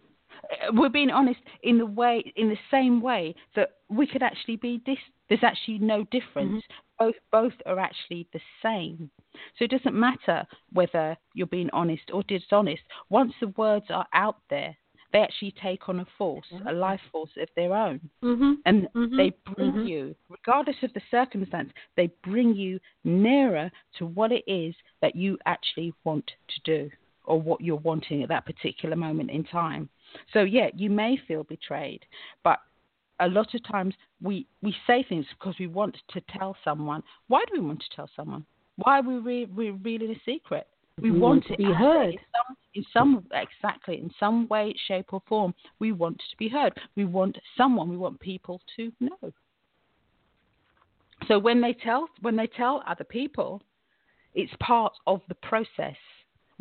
We're being honest in the way, in the same way that we could actually be this. There's actually no difference. Mm-hmm. Both both are actually the same. So it doesn't matter whether you're being honest or dishonest. Once the words are out there, they actually take on a force, mm-hmm. a life force of their own. Mm-hmm. And mm-hmm. they bring mm-hmm. you, regardless of the circumstance, they bring you nearer to what it is that you actually want to do or what you're wanting at that particular moment in time. So yeah, you may feel betrayed, but a lot of times we we say things because we want to tell someone. Why do we want to tell someone? Why are we re- revealing a secret? We, we want, want, to be heard. In some, in some exactly in some way, shape, or form, we want to be heard. We want someone. We want people to know. So when they tell when they tell other people, it's part of the process.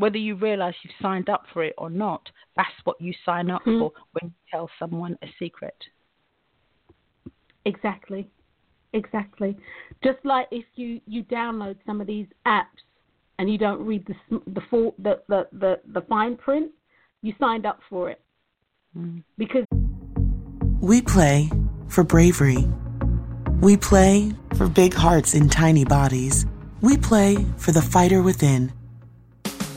Whether you realize you've signed up for it or not, that's what you sign up mm-hmm. for when you tell someone a secret. Exactly, exactly. Just like if you you download some of these apps and you don't read the the full the the the, the fine print, you signed up for it mm. because we play for bravery. We play for big hearts in tiny bodies. We play for the fighter within.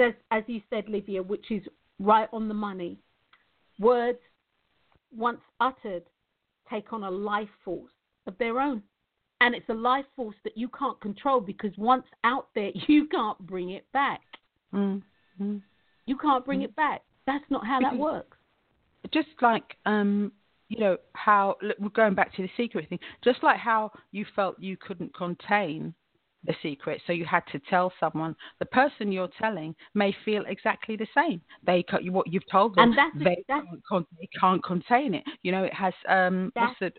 as, as you said, Livia, which is right on the money. Words, once uttered, take on a life force of their own. And it's a life force that you can't control because once out there, you can't bring it back. Mm-hmm. You can't bring mm-hmm. it back. That's not how that works. Just like, um, you know, how, we're going back to the secret thing, just like how you felt you couldn't contain a secret, so you had to tell someone. The person you're telling may feel exactly the same. They what you've told them, and that's, they, that's, can't, they can't contain it. You know, it has um, what's the,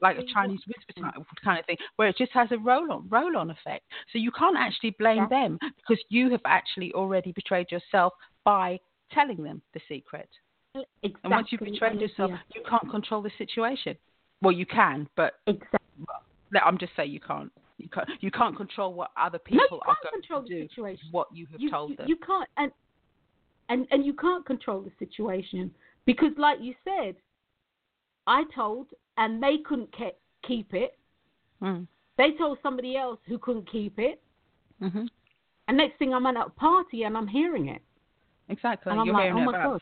like a Chinese whisper kind of thing, where it just has a roll on roll on effect. So you can't actually blame yeah. them because you have actually already betrayed yourself by telling them the secret. Exactly. And once you've betrayed yourself, yeah. you can't control the situation. Well, you can, but exactly. I'm just saying you can't. You can't, you can't control what other people no, are going control to do. Situation. What you have you, told them. You can't, and and and you can't control the situation because, like you said, I told, and they couldn't ke- keep it. Mm. They told somebody else who couldn't keep it. Mm-hmm. And next thing I'm at a party and I'm hearing it. Exactly. And I'm You're like, oh my God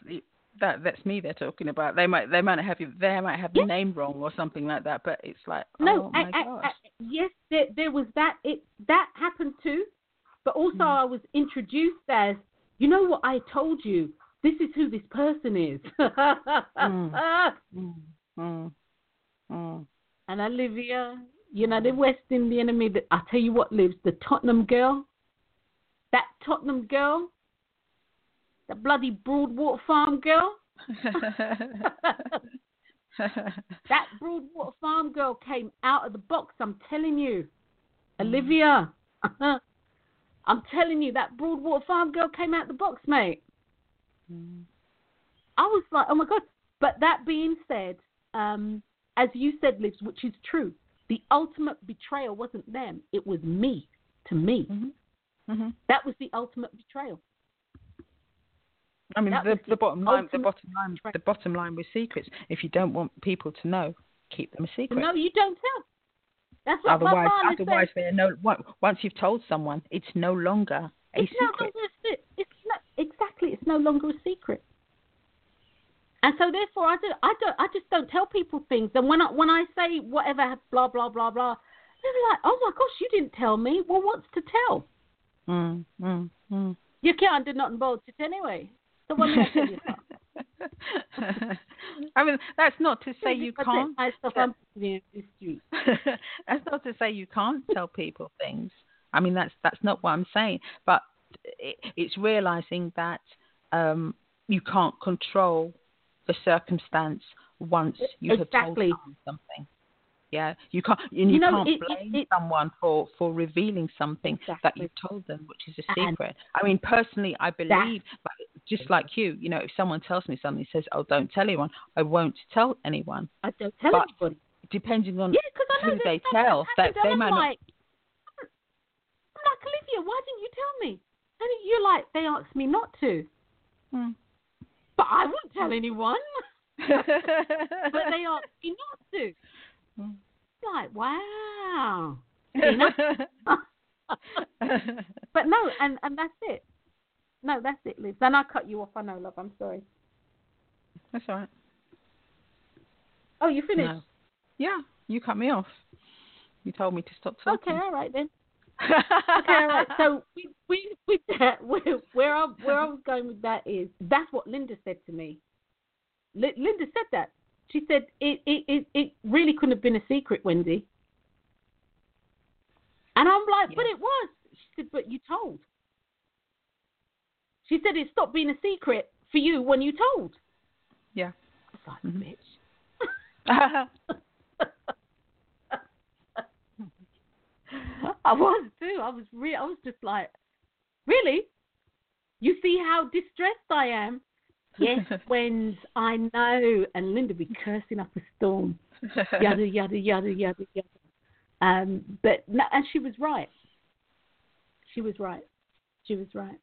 that that's me they're talking about. They might they might have you they might have yeah. the name wrong or something like that, but it's like no, oh I. I, I, yes, there there was that it that happened too, but also mm. I was introduced as you know what I told you. This is who this person is. mm. Mm. mm. And Olivia, you know the West Indian. That I tell you what lives the Tottenham girl. That Tottenham girl the bloody Broadwater Farm girl. that Broadwater Farm girl came out of the box. I'm telling you, mm. Olivia. I'm telling you, that Broadwater Farm girl came out of the box, mate. Mm. I was like, oh my god. But that being said, um, as you said, Liz, which is true, the ultimate betrayal wasn't them; it was me. To me, mm-hmm. Mm-hmm. that was the ultimate betrayal. I mean, the, the bottom line, the bottom line, the bottom line with secrets. If you don't want people to know, keep them a secret. No, you don't tell. That's what otherwise, my otherwise, they're no. Once you've told someone, it's no longer a it's secret. No longer, it's not exactly. It's no longer a secret. And so, therefore, I, do, I don't. I just don't tell people things. And when I when I say whatever, blah blah blah blah, they're like, "Oh my gosh, you didn't tell me." Well, what's to tell? Mm, mm, mm. You can't do nothing about it anyway. So what did I mean, that's not to say you can't. that's not to say you can't tell people things. I mean, that's that's not what I'm saying. But it, it's realizing that um, you can't control the circumstance once you exactly. have told them something. Yeah, you can't and you, You know, can't it- blame it- someone for for revealing something that you've told them, which is a And secret. I mean, personally, I believe, but just like you, you know, if someone tells me something, says, "Oh, don't tell anyone," I won't tell anyone. I don't tell But anybody. Depending on Yeah, because I know who they tell, that happened, they might I'm not. like, I'm like Olivia, why didn't you tell me? And you're like, they asked me not to, Hmm. but I wouldn't tell anyone. but they asked me not to. Hmm. Like, wow. But no, and and that's it. No, that's it, Liz. Then I cut you off. I know, love. I'm sorry. That's all right. Oh, you finished? No. Yeah, you cut me off. You told me to stop talking. Okay, all right then. okay, all right. So we we that where where I where I was going with that is that's what Linda said to me. Li- Linda said that. She said it, it it it really couldn't have been a secret, Wendy. And I'm like, but it was. She said, but you told. She said it stopped being a secret for you when you told. yeah. I was like, Mhm. bitch. I was too. I was real. I was just like, really? You see how distressed I am? Yes, Wens, I know. And Linda be cursing up a storm. Yada yada yada yada yada. Um, but no, and she was right. She was right. She was right.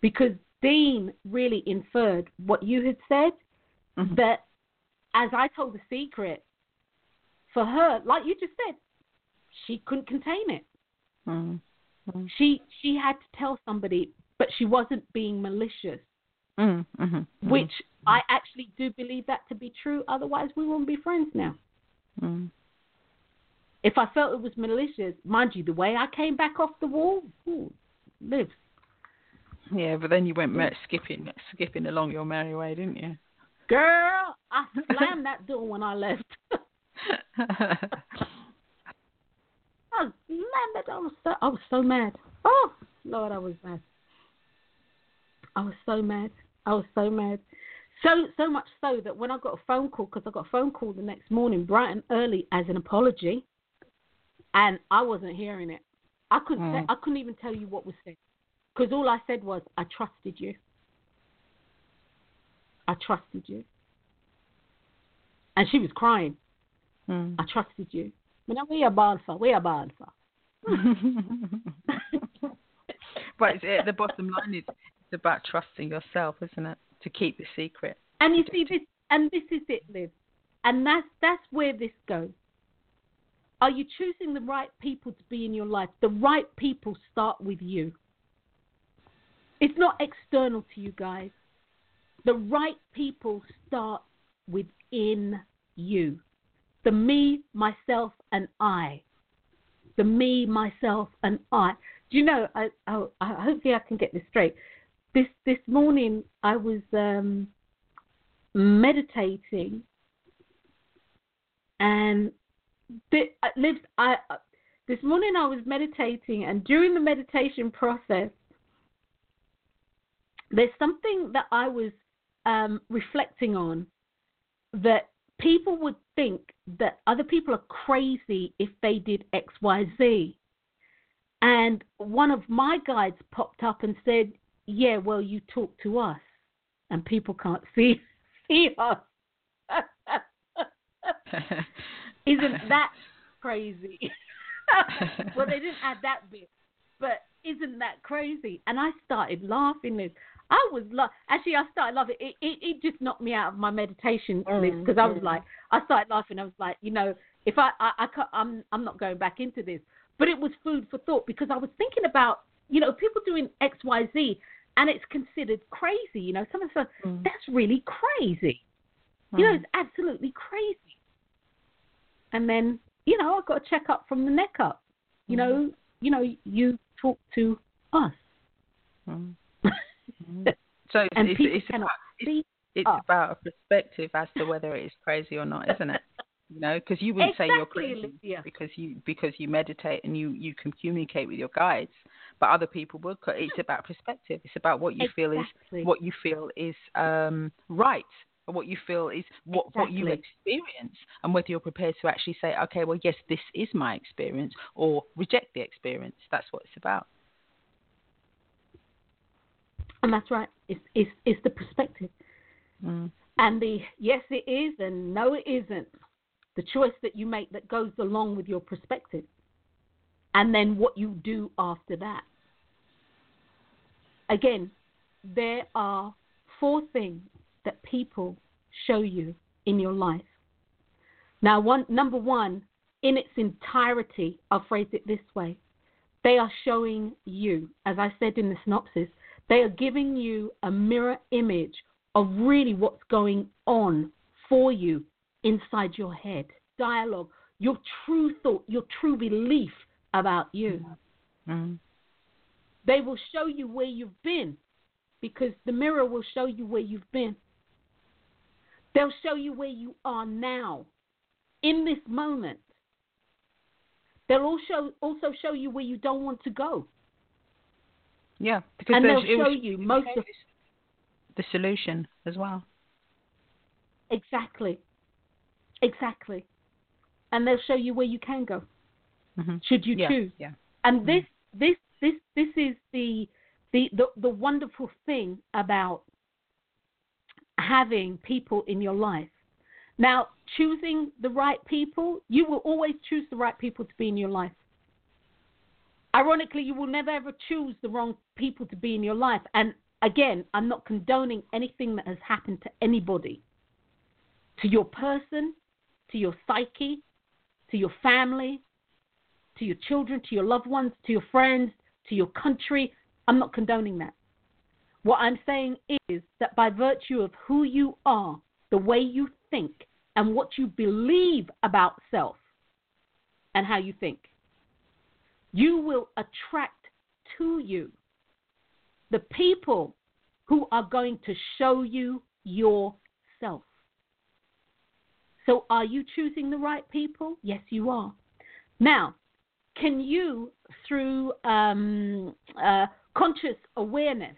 Because Dean really inferred what you had said Mhm. that as I told the secret, for her, like you just said, she couldn't contain it. Mm. Mm. She she had to tell somebody, but she wasn't being malicious, Mm. Mhm. Mhm. which I actually do believe that to be true. Otherwise, we wouldn't be friends now. Mm. If I felt it was malicious, mind you, the way I came back off the wall, ooh, lives. Yeah, but then you went mer- skipping skipping along your merry way, didn't you? Girl, I slammed that door when I left. I slammed that door. I was so I was so mad. Oh Lord, I was mad. I was so mad. I was so mad. So so much so that when I got a phone call, because I got a phone call the next morning, bright and early, as an apology, and I wasn't hearing it. I couldn't. Say, Mm. I couldn't even tell you what was said, because all I said was, "I trusted you. I trusted you." And she was crying. Mm. I trusted you. But now we are bad for. We are bad for. but it's, at the bottom line is it's about trusting yourself, isn't it? To keep the secret. And you see this, and this is it, Liv. And that's that's where this goes. Are you choosing the right people to be in your life? The right people start with you. It's not external to you guys. The right people start within you. The me, myself, and I. The me, myself, and I. Do you know? I, I, I hopefully I can get this straight. This this morning I was um, meditating, and the, uh. I uh, this morning I was meditating, and during the meditation process, there's something that I was um, reflecting on that people would think that other people are crazy if they did X, Y, Z. And one of my guides popped up and said, "Yeah, well, you talk to us, and people can't see see us. Isn't that crazy?" well, they didn't add that bit, but isn't that crazy? And I started laughing. I was la- actually I started laughing. It, it it just knocked me out of my meditation list because I was mm. like I started laughing. I was like, you know, if I I, I can't, I'm I'm not going back into this. But it was food for thought because I was thinking about you know people doing X Y Z and it's considered crazy. You know, someone said Mm. that's really crazy. You know, Mm. it's absolutely crazy. And then you know I got a check up from the neck up. You Mm. know, you know you talk to us. Mm. Mm. So it's, and it's, people it's cannot about, it's us. about a perspective as to whether it is crazy or not, isn't it? You know, because you wouldn't say you're crazy Olivia. because you because you meditate and you you can communicate with your guides, but other people would. It's about perspective. It's about what you feel is what you feel is um, right or what you feel is what, exactly. what you experience, and whether you're prepared to actually say, okay, well, yes, this is my experience, or reject the experience. That's what it's about. And that's right. It's it's, it's the perspective. Mm. And the yes, it is, and no, it isn't. The choice that you make that goes along with your perspective. And then what you do after that. Again, there are four things that people show you in your life. Now, one number one, in its entirety, I'll phrase it this way: they are showing you, as I said in the synopsis, they are giving you a mirror image of really what's going on for you inside your head. Dialogue, your true thought, your true belief about you. Mm-hmm. They will show you where you've been because the mirror will show you where you've been. They'll show you where you are now in this moment. They'll also also show you where you don't want to go. Yeah, because and they'll show you most of the solution as well. Exactly. Exactly. And they'll show you where you can go. Mm-hmm. Should you yeah, choose. Yeah. And this mm-hmm. this this this is the the, the the wonderful thing about having people in your life. Now, choosing the right people, you will always choose the right people to be in your life. Ironically, you will never ever choose the wrong people to be in your life. And again, I'm not condoning anything that has happened to anybody, to your person, to your psyche, to your family, to your children, to your loved ones, to your friends, to your country. I'm not condoning that. What I'm saying is that by virtue of who you are, the way you think, and what you believe about self and how you think, you will attract to you the people who are going to show you yourself. So, are you choosing the right people? Yes, you are. Now, can you, through um, uh, conscious awareness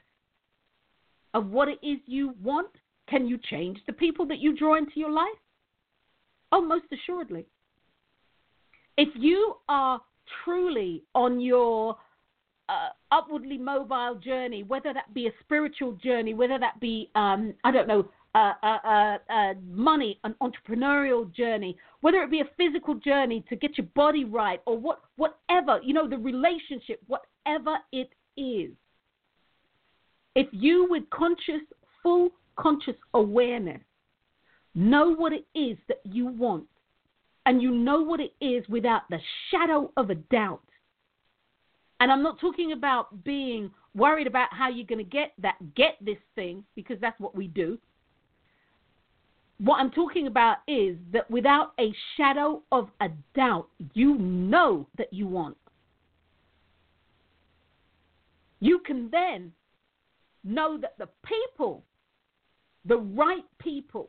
of what it is you want, can you change the people that you draw into your life? Oh, most assuredly. If you are truly on your uh, upwardly mobile journey, whether that be a spiritual journey, whether that be, um, I don't know, uh, uh, money, an entrepreneurial journey, whether it be a physical journey to get your body right, or what, whatever, you know, the relationship, whatever it is. If you, with conscious, full conscious awareness, know what it is that you want, and you know what it is without the shadow of a doubt, and I'm not talking about being worried about how you're going to get that get this thing because that's what we do. What I'm talking about is that without a shadow of a doubt, you know that you want. You can then know that the people, the right people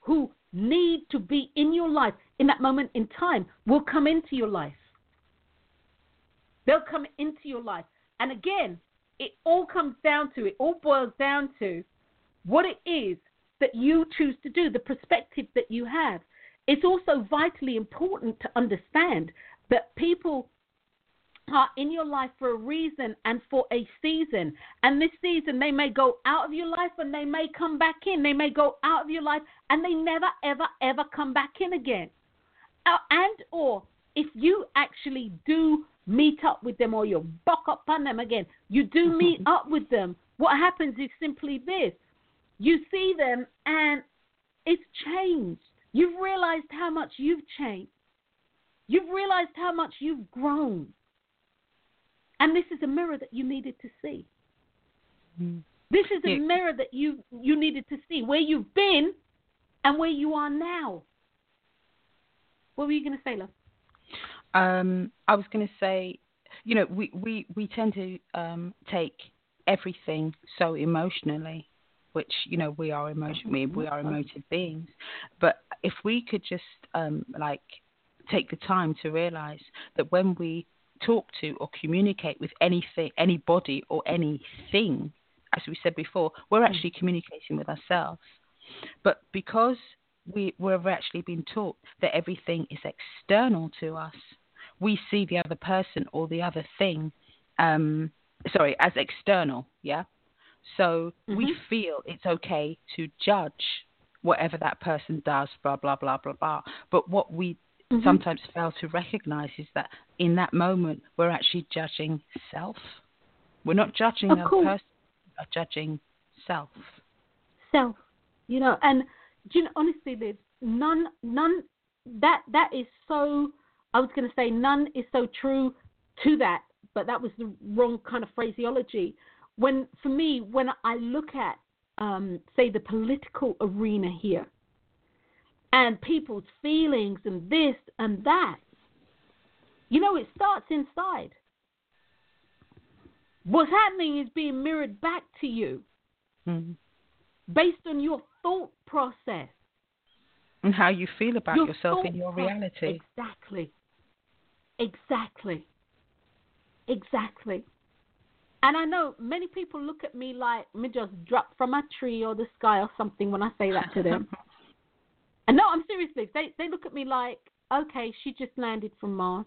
who need to be in your life in that moment in time, will come into your life. They'll come into your life. And again, it all comes down to, it all boils down to what it is that you choose to do, the perspective that you have. It's also vitally important to understand that people are in your life for a reason and for a season. And this season, they may go out of your life and they may come back in. They may go out of your life and they never, ever, ever come back in again. Uh, and or if you actually do meet up with them or you buck up on them again. You do meet up with them. What happens is simply this you see them and it's changed. You've realized how much you've changed. You've realized how much you've grown. And this is a mirror that you needed to see. Mm. This is a mirror that you you needed to see where you've been and where you are now. What were you going to say, love? Um, I was going to say, you know, we, we, we tend to um, take everything so emotionally, which, you know, we are emotion, we, we are emotive beings. But if we could just, um, like, take the time to realize that when we talk to or communicate with anything, anybody or anything, as we said before, we're actually communicating with ourselves. But because we we've actually been taught that everything is external to us, we see the other person or the other thing, um, sorry, as external. Yeah. So mm-hmm. we feel it's okay to judge whatever that person does, blah blah blah blah blah. But what we mm-hmm. sometimes fail to recognize is that in that moment we're actually judging self. We're not judging of a course. person, we're judging self. Self, you know, and you know, honestly, Liz, none, none, that that is so. I was going to say none is so true to that, but that was the wrong kind of phraseology. When for me, when I look at, um, say, the political arena here, and people's feelings and this and that, you know, it starts inside. What's happening is being mirrored back to you mm-hmm. based on your thought process. And how you feel about your yourself in your reality. Exactly. Exactly. Exactly. And I know many people look at me like me just drop from a tree or the sky or something when I say that to them. and no, I'm seriously. They they look at me like, okay, she just landed from Mars.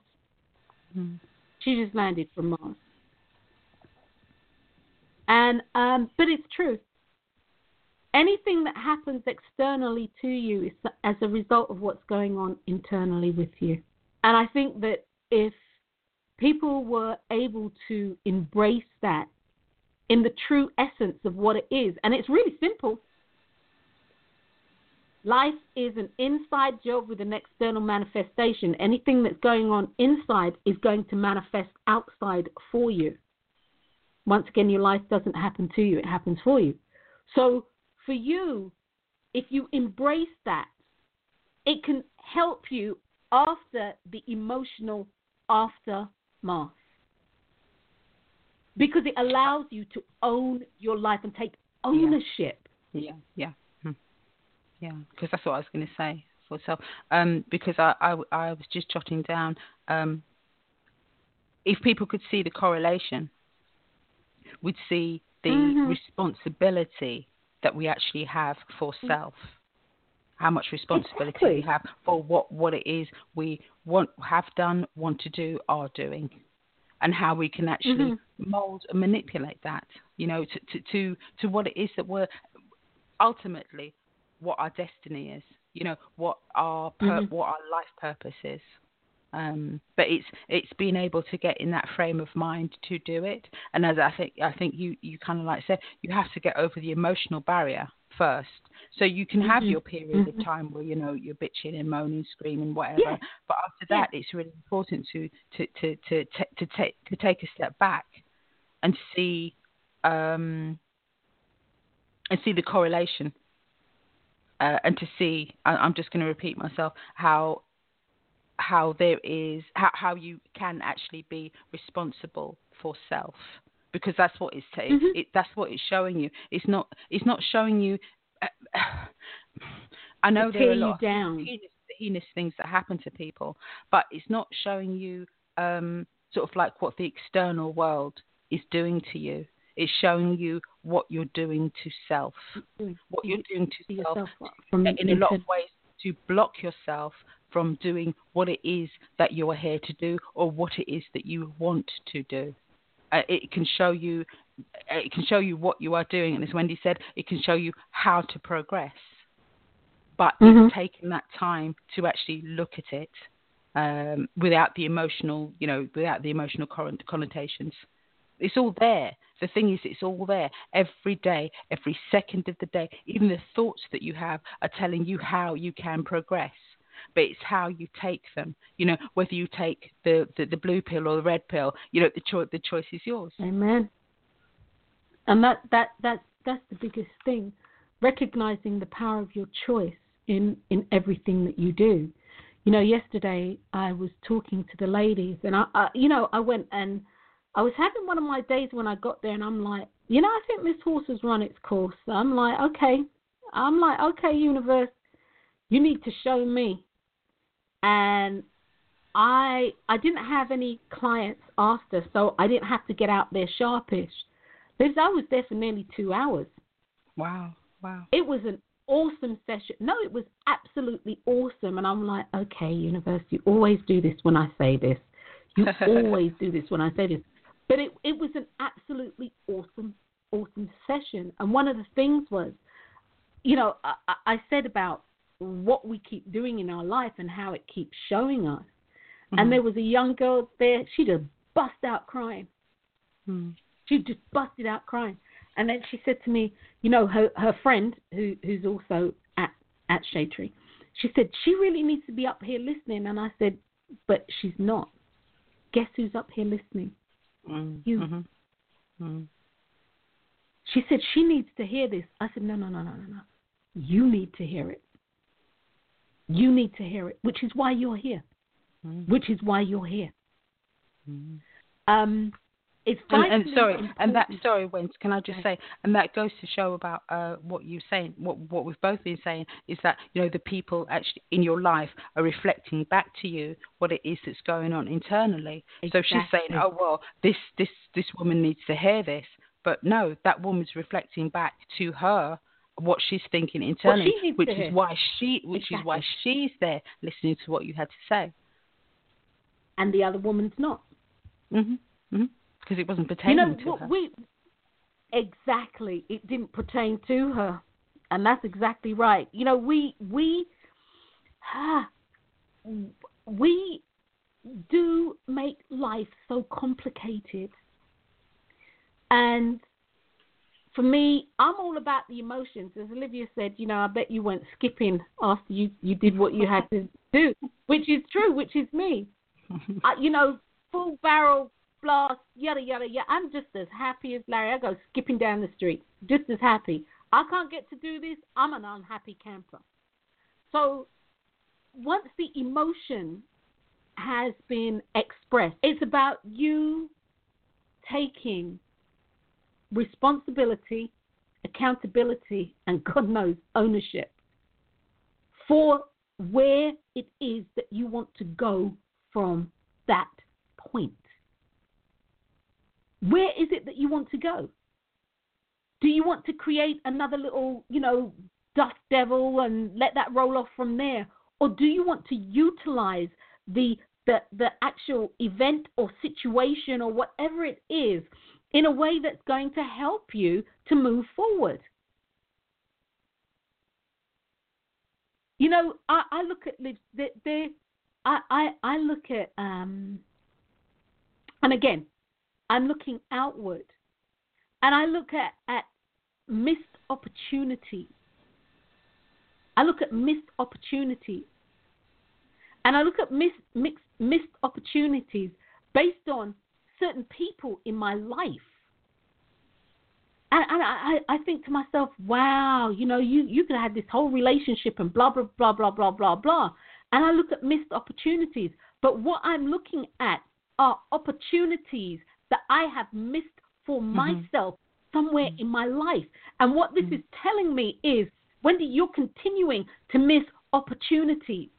Mm. She just landed from Mars. And um, but it's true. Anything that happens externally to you is as a result of what's going on internally with you. And I think that if people were able to embrace that in the true essence of what it is, and it's really simple. Life is an inside job with an external manifestation. Anything that's going on inside is going to manifest outside for you. Once again, your life doesn't happen to you, it happens for you. So, for you, if you embrace that, it can help you after the emotional aftermath. Because it allows you to own your life and take ownership. Yeah, yeah. Yeah, because that's what I was going to say for self. Um, because I, I, I was just jotting down um, if people could see the correlation we'd see the mm-hmm. responsibility that we actually have for mm. self. How much responsibility exactly. we have for what, what it is we want, have done, want to do, are doing, and how we can actually mm-hmm. mold and manipulate that. You know, to, to to to what it is that we're ultimately what our destiny is. You know, what our per, mm-hmm. what our life purpose is. Um, but it's it's being able to get in that frame of mind to do it. And as I think I think you you kind of like said, you have to get over the emotional barrier first. So you can have mm-hmm. your period mm-hmm. of time where you know you're bitching and moaning, screaming, whatever. Yeah. But after that, yeah. it's really important to to to to to, to take to take a step back and see um, and see the correlation uh, and to see, I, am just going to repeat myself, how how there is how, how you can actually be responsible for self because that's what it's, mm-hmm. it, that's what it's showing you it's not it's not showing you uh, I know there are a lot down. heinous, heinous, things that happen to people but it's not showing you um, sort of like what the external world is doing to you it's showing you what you're doing to self mm-hmm. what you're doing to self from in a lot of ways to block yourself from doing what it is that you are here to do or what it is that you want to do. Uh, it can show you uh, it can show you what you are doing and as Wendy said it can show you how to progress but mm-hmm. it's taking that time to actually look at it um, without the emotional you know without the emotional current connotations it's all there the thing is it's all there every day every second of the day even the thoughts that you have are telling you how you can progress but it's how you take them. You know, whether you take the, the, the blue pill or the red pill, you know, the, cho- the choice is yours. Amen. And that, that, that, that's the biggest thing, recognizing the power of your choice in, in everything that you do. You know, yesterday I was talking to the ladies, and I, I you know, I went and I was having one of my days when I got there, and I'm like, you know, I think this horse has run its course. I'm like, okay, I'm like, okay, universe, you need to show me and I I didn't have any clients after, so I didn't have to get out there sharpish. Liz, I was there for nearly two hours. Wow, wow. It was an awesome session. No, it was absolutely awesome. And I'm like, okay, universe, you always do this when I say this. You always do this when I say this. But it, it was an absolutely awesome, awesome session. And one of the things was, you know, I, I said about what we keep doing in our life and how it keeps showing us. Mm-hmm. And there was a young girl there, she just bust out crying. Mm. She just busted out crying. And then she said to me, you know, her her friend who who's also at at Shade Tree, she said she really needs to be up here listening. And I said, but she's not. Guess who's up here listening? Mm. You. Mm-hmm. Mm. She said she needs to hear this. I said, no, no, no, no, no, no. You need to hear it. You need to hear it, which is why you're here. Mm. Which is why you're here. Mm. Um, it's and, and sorry, important. and that sorry, Wens, can I just say, and that goes to show about uh, what you're saying, what what we've both been saying is that you know the people actually in your life are reflecting back to you what it is that's going on internally. Exactly. So she's saying, oh well, this this this woman needs to hear this, but no, that woman's reflecting back to her what she's thinking internally, which is why she which exactly. is why she's there listening to what you had to say. And the other woman's not. Mhm. Mhm because it wasn't pertaining you know, to her. We, exactly, it didn't pertain to her, and that's exactly right. You know, we we ah, we do make life so complicated, and for me, I'm all about the emotions. As Olivia said, you know, I bet you went skipping after you you did what you had to do, which is true, which is me. uh, you know, full barrel blast, yada yada yada. I'm just as happy as Larry. I go skipping down the street, just as happy. I can't get to do this. I'm an unhappy camper. So once the emotion has been expressed, it's about you taking responsibility, accountability, and God knows ownership for where it is that you want to go from that point. Where is it that you want to go? Do you want to create another little, you know, dust devil and let that roll off from there? Or do you want to utilize the the, the actual event or situation or whatever it is in a way that's going to help you to move forward? You know, I, I look at the, I, I I look at um, and again, I'm looking outward. And I look at, at missed opportunities. I look at missed opportunities. And I look at miss, mixed, missed opportunities based on certain people in my life. And, and I, I think to myself, wow, you know, you, you could have had this whole relationship and blah, blah, blah, blah, blah, blah, blah. And I look at missed opportunities. But what I'm looking at are opportunities that I have missed for mm-hmm. myself somewhere mm-hmm. in my life. And what this mm-hmm. is telling me is, Wendy, you're continuing to miss opportunities.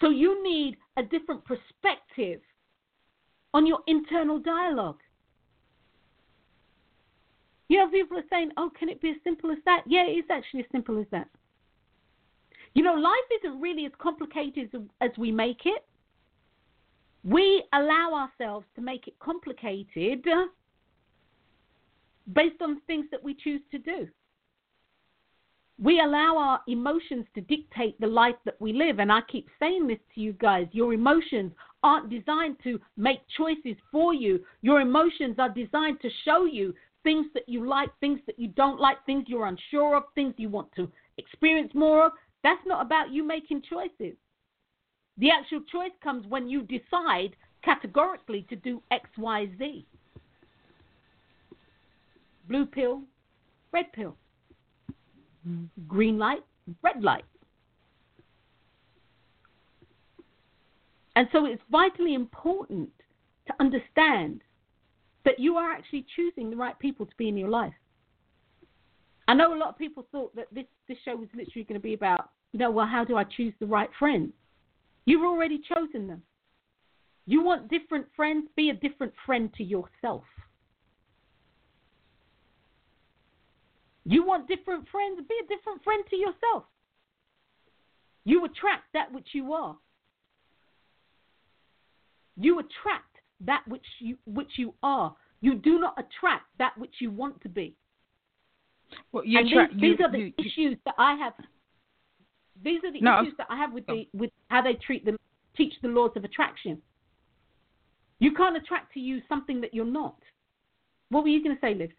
So you need a different perspective on your internal dialogue. You know, people are saying, oh, can it be as simple as that? Yeah, it is actually as simple as that. You know, life isn't really as complicated as, as we make it. We allow ourselves to make it complicated based on things that we choose to do. We allow our emotions to dictate the life that we live. And I keep saying this to you guys your emotions aren't designed to make choices for you. Your emotions are designed to show you things that you like, things that you don't like, things you're unsure of, things you want to experience more of. That's not about you making choices. The actual choice comes when you decide categorically to do X, Y, Z. Blue pill, red pill. Green light, red light. And so it's vitally important to understand that you are actually choosing the right people to be in your life. I know a lot of people thought that this, this show was literally going to be about, you know, well, how do I choose the right friends? You've already chosen them. You want different friends? Be a different friend to yourself. You want different friends? Be a different friend to yourself. You attract that which you are. You attract that which you which you are. You do not attract that which you want to be. Well, you and attract, these, you, these are the you, issues that I have. These are the No, issues that I have with the with how they treat the teach the laws of attraction. You can't attract to you something that you're not. What were you going to say, Liz?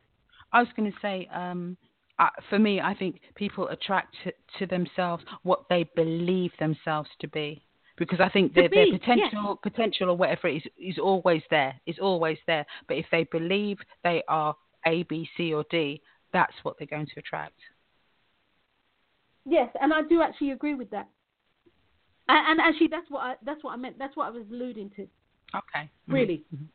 I was going to say, um, uh, for me, I think people attract to, to themselves what they believe themselves to be. Because I think their, their be, potential, potential or whatever is is always there. Is always there. But if they believe they are A, B, C, or D, that's what they're going to attract. Yes, and I do actually agree with that. And, and actually, that's what I, that's what I meant. That's what I was alluding to. Okay. Mhm. Really. Mhm.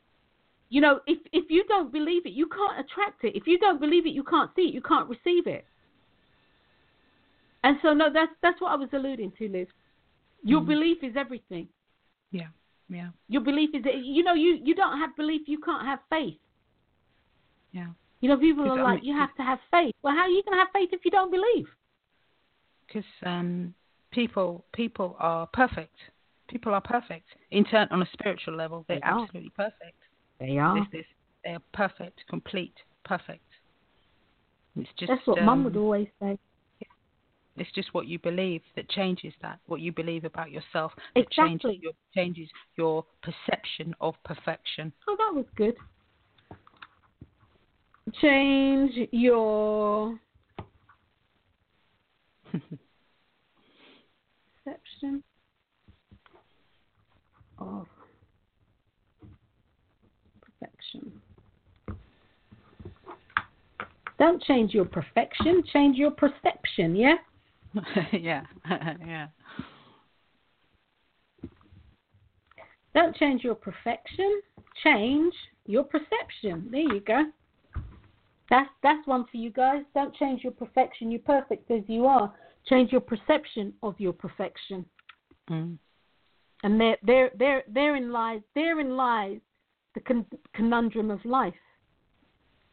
You know, if if you don't believe it, you can't attract it. If you don't believe it, you can't see it. You can't receive it. And so, no, that's that's what I was alluding to, Liz. Your Mhm. belief is everything. Yeah. Yeah. Your belief is, you know, you you don't have belief, you can't have faith. Yeah. You know, people are like, you have to have faith. Well, how are you going to have faith if you don't believe? Because um, people people are perfect. People are perfect. In turn, on a spiritual level, they're They are. absolutely perfect. They are. This, this, they are perfect, complete, perfect. It's just That's what Mum um, would always say. It's just what you believe that changes that. What you believe about yourself that Exactly. changes your changes your perception of perfection. Oh, that was good. Change your perception of perfection. Don't change your perfection, change your perception, yeah? yeah, yeah. Don't change your perfection, change your perception. There you go. That's that's one for you guys. Don't change your perfection. You're perfect as you are. Change your perception of your perfection. Mm. And there, there, there, therein lies, therein lies the con- conundrum of life.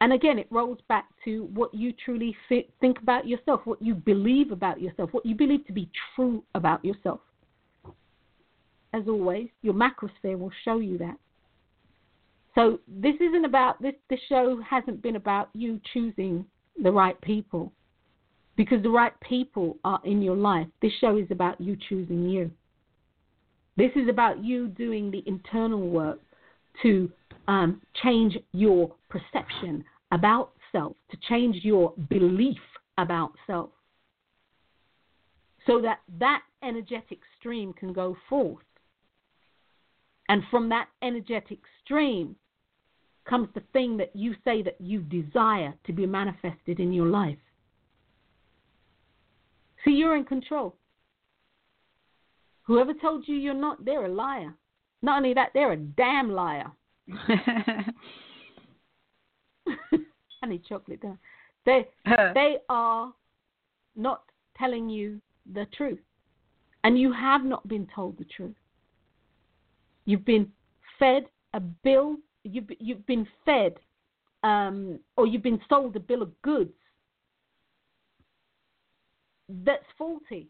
And again, it rolls back to what you truly fi- think about yourself, what you believe about yourself, what you believe to be true about yourself. As always, your macrosphere will show you that. So this isn't about this. This show hasn't been about you choosing the right people, because the right people are in your life. This show is about you choosing you. This is about you doing the internal work to um, change your perception about self, to change your belief about self, so that that energetic stream can go forth. And from that energetic stream comes the thing that you say that you desire to be manifested in your life. See, you're in control. Whoever told you you're not, they're a liar. Not only that, they're a damn liar. I need chocolate, don't I? They, they are not telling you the truth. And you have not been told the truth. You've been fed a bill, you've, you've been fed, um, or you've been sold a bill of goods that's faulty.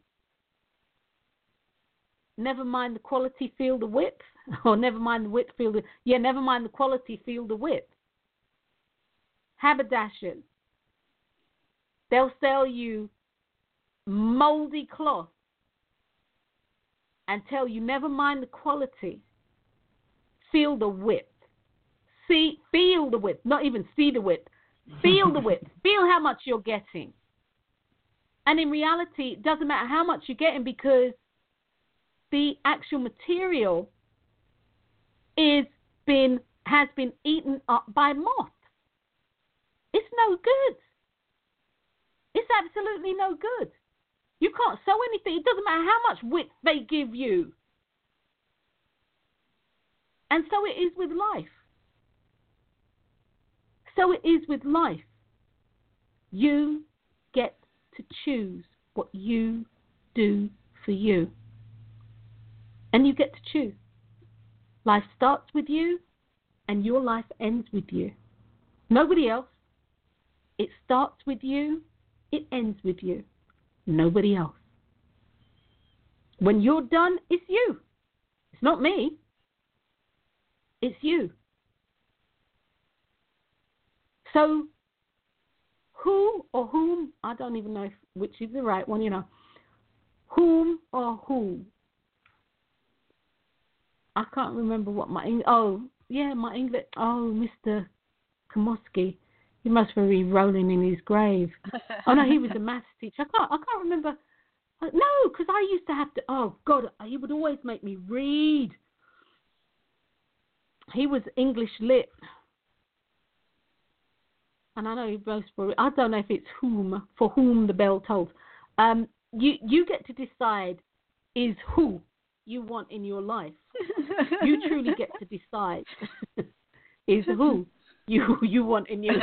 Never mind the quality, feel the width. Or never mind the width, feel the. Yeah, never mind the quality, feel the width. Haberdashers. They'll sell you moldy cloth and tell you never mind the quality, feel the width. See, feel the width, not even see the width. Feel the width. Feel how much you're getting. And in reality, it doesn't matter how much you're getting because the actual material is been has been eaten up by moth. It's no good. It's absolutely no good. You can't sew anything. It doesn't matter how much width they give you. And so it is with life. So it is with life. You to choose what you do for you. And you get to choose. Life starts with you, and your life ends with you. Nobody else. It starts with you, it ends with you, nobody else. When you're done, it's you. It's not me. It's you. So, who or whom, I don't even know if, which is the right one, you know. Whom or who? I can't remember what my, oh, yeah, my English, oh, Mr. Komoski. He must be rolling in his grave. oh, no, he was a maths teacher. I can't, I can't remember. Uh, no, because I used to have to, oh, God, he would always make me read. He was English lit and I know were. I don't know if it's whom for whom the bell tolls. Um, you you get to decide is who you want in your life. you truly get to decide is who you you want in your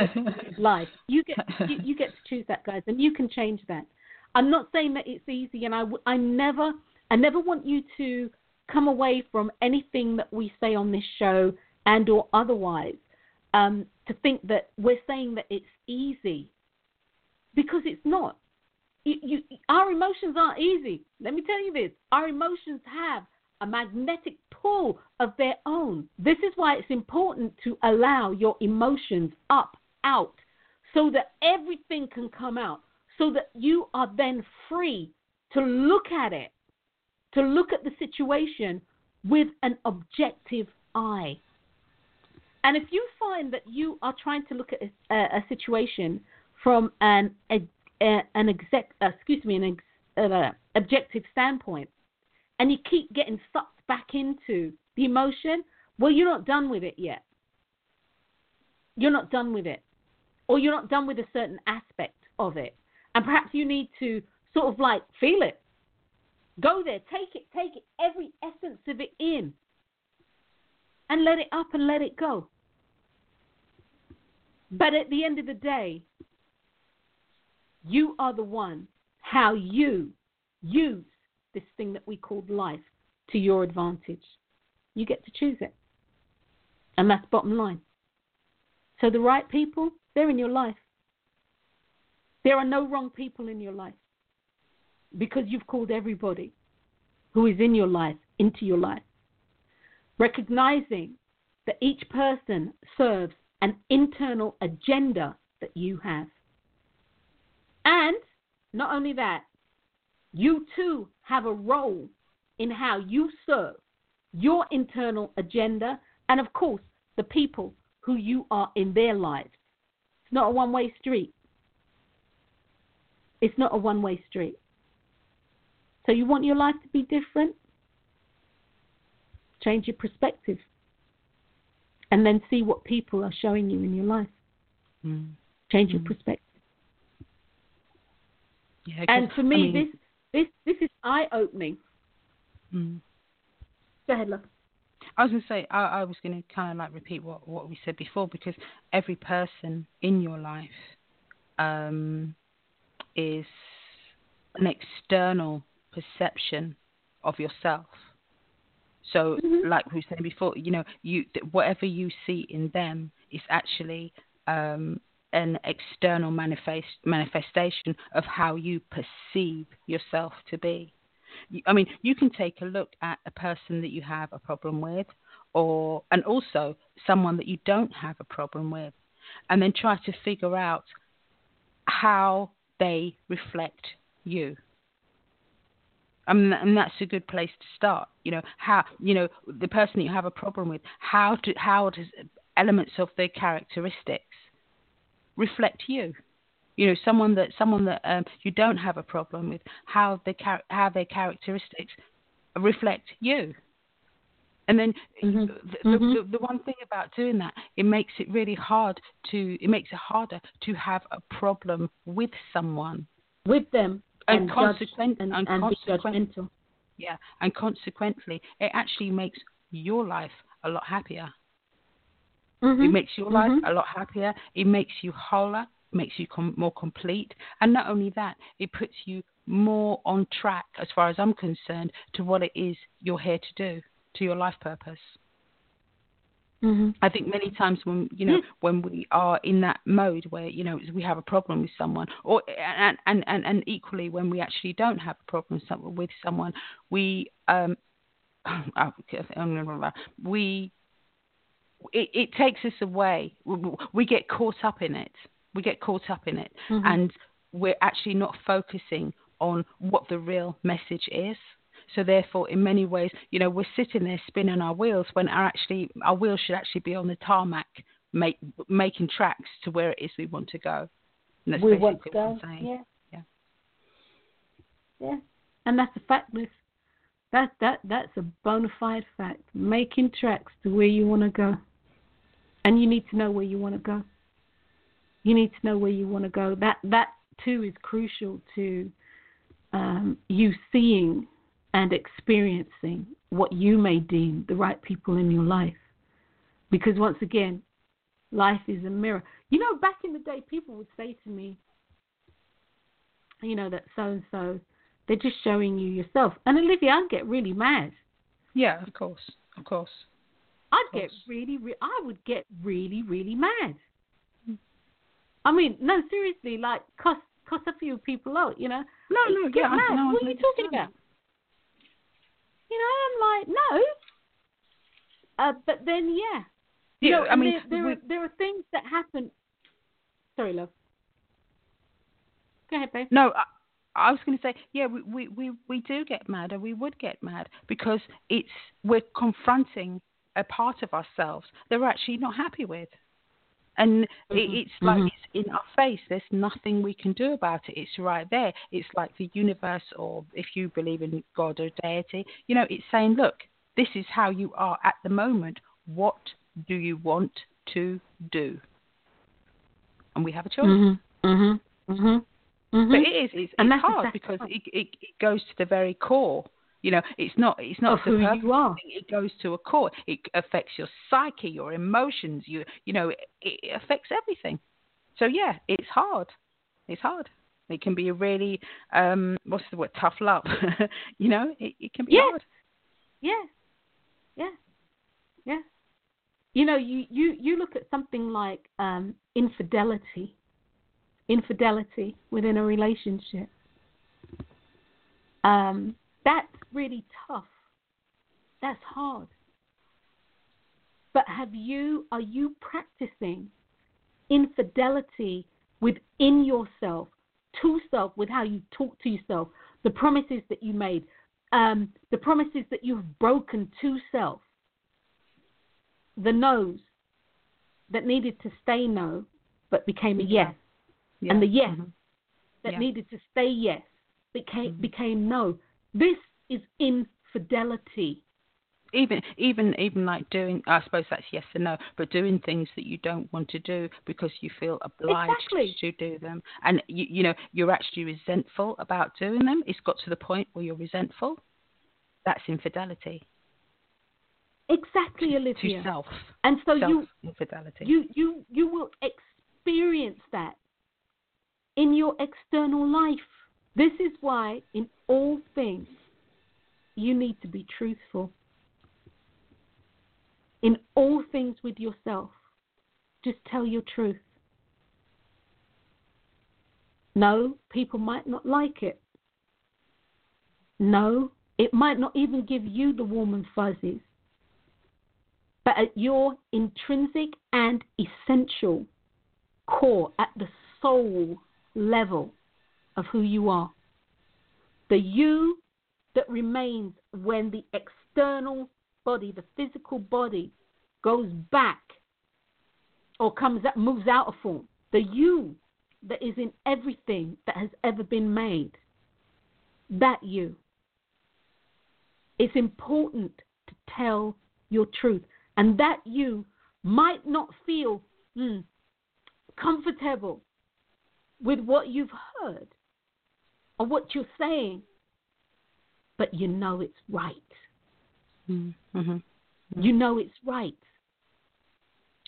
life. You get you, you get to choose that, guys, and you can change that. I'm not saying that it's easy, and I I never I never want you to come away from anything that we say on this show and or otherwise um, to think that we're saying that it's easy because it's not. You, you, our emotions aren't easy. Let me tell you this our emotions have a magnetic pull of their own. This is why it's important to allow your emotions up, out, so that everything can come out, so that you are then free to look at it, to look at the situation with an objective eye. And if you find that you are trying to look at a, a situation from an a, an exec, uh, excuse me, an ex, uh, objective standpoint, and you keep getting sucked back into the emotion, well, you're not done with it yet. You're not done with it, or you're not done with a certain aspect of it, and perhaps you need to sort of like feel it, go there, take it, take it, every essence of it in, and let it up and let it go. But at the end of the day, you are the one how you use this thing that we call life to your advantage. You get to choose it. And that's bottom line. So the right people, they're in your life. There are no wrong people in your life because you've called everybody who is in your life into your life recognizing that each person serves an internal agenda that you have. And not only that, you too have a role in how you serve your internal agenda and, of course, the people who you are in their lives. It's not a one way street. It's not a one way street. So, you want your life to be different? Change your perspective. And then see what people are showing you in your life. Mm. Change your mm. perspective. Yeah, and for me, I mean, this this this is eye opening. Mm. Go ahead, love. I was going to say, I, I was going to kind of like repeat what, what we said before because every person in your life um, is an external perception of yourself. So, mm-hmm. like we were saying before, you know, you whatever you see in them is actually um, an external manifest, manifestation of how you perceive yourself to be. I mean, you can take a look at a person that you have a problem with, or and also someone that you don't have a problem with, and then try to figure out how they reflect you. I mean, and that's a good place to start. You know how you know the person that you have a problem with. How to how does elements of their characteristics reflect you? You know, someone that someone that um, you don't have a problem with. How their how their characteristics reflect you. And then mm-hmm. The, mm-hmm. The, the, one thing about doing that, it makes it really hard to, it makes it harder to have a problem with someone. With them and, and consequent and, and, and consequent, yeah, and consequently, it actually makes your life a lot happier. Mm-hmm. It makes your life mm-hmm. a lot happier. It makes you wholer, makes you com- more complete, and not only that, it puts you more on track, as far as I'm concerned, to what it is you're here to do, to your life purpose. Mm-hmm. I think many times when you know when we are in that mode where you know we have a problem with someone, or and and and, and equally when we actually don't have a problem with someone, we um we it, it takes us away. We get caught up in it. We get caught up in it, mm-hmm. and we're actually not focusing on what the real message is. So therefore, in many ways, you know, we're sitting there spinning our wheels when our actually our wheels should actually be on the tarmac, make, making tracks to where it is we want to go. And that's we want to go. Yeah. Yeah. Yeah. And that's a fact. That that that's a bona fide fact. Making tracks to where you want to go, and you need to know where you want to go. You need to know where you want to go. That that too is crucial to um, you seeing and experiencing what you may deem the right people in your life. Because once again, life is a mirror. You know, back in the day, people would say to me, you know, that so and so, they're just showing you yourself. And Olivia, I'd get really mad. Yeah, of course, of course. I'd of course. get really, re- I would get really, really mad. I mean, no, seriously, like, cuss, cuss a few people out, you know. No, no, get yeah, mad. No, what are you talking about? You know, I'm like, no. Uh, but then, yeah. You yeah, know, I mean, there, there, we... are, there are things that happen. Sorry, love. Go ahead, babe. No, I, I was going to say, yeah, we, we, we, we do get mad, and we would get mad because it's we're confronting a part of ourselves that we're actually not happy with and mm-hmm. it's like mm-hmm. it's in our face. There's nothing we can do about it. It's right there. It's like the universe, or if you believe in God or deity, you know, it's saying, look, this is how you are at the moment. What do you want to do? And we have a choice. Mm-hmm. Mm-hmm. Mm-hmm. But it is, it's, and it's hard because it, it, it goes to the very core you know, it's not it's not who you are. Thing. It goes to a core. It affects your psyche, your emotions. You you know, it, it affects everything. So yeah, it's hard. It's hard. It can be a really um what's the word tough love. you know, it, it can be yeah. hard. Yeah. Yeah. Yeah. You know, you, you, you look at something like um, infidelity, infidelity within a relationship. Um, that's really tough. That's hard. But have you are you practicing infidelity within yourself, to self, with how you talk to yourself, the promises that you made, um, the promises that you've broken to self, the no's that needed to stay no but became a yes, yeah. and the yes mm-hmm. that yeah. needed to stay yes became mm-hmm. became no. This is infidelity. Even even even like doing I suppose that's yes and no, but doing things that you don't want to do because you feel obliged exactly. to do them. And you you know, you're actually resentful about doing them. It's got to the point where you're resentful. That's infidelity. Exactly, to, Olivia. To self. And so self you infidelity. You you you will experience that in your external life. This is why in all things you need to be truthful. In all things with yourself, just tell your truth. No, people might not like it. No, it might not even give you the warm and fuzzies. But at your intrinsic and essential core, at the soul level of who you are, the you that remains when the external body, the physical body, goes back or comes out, moves out of form. The you that is in everything that has ever been made. That you. It's important to tell your truth. And that you might not feel mm, comfortable with what you've heard or what you're saying but you know it's right. Mm-hmm. mm-hmm. You know it's right.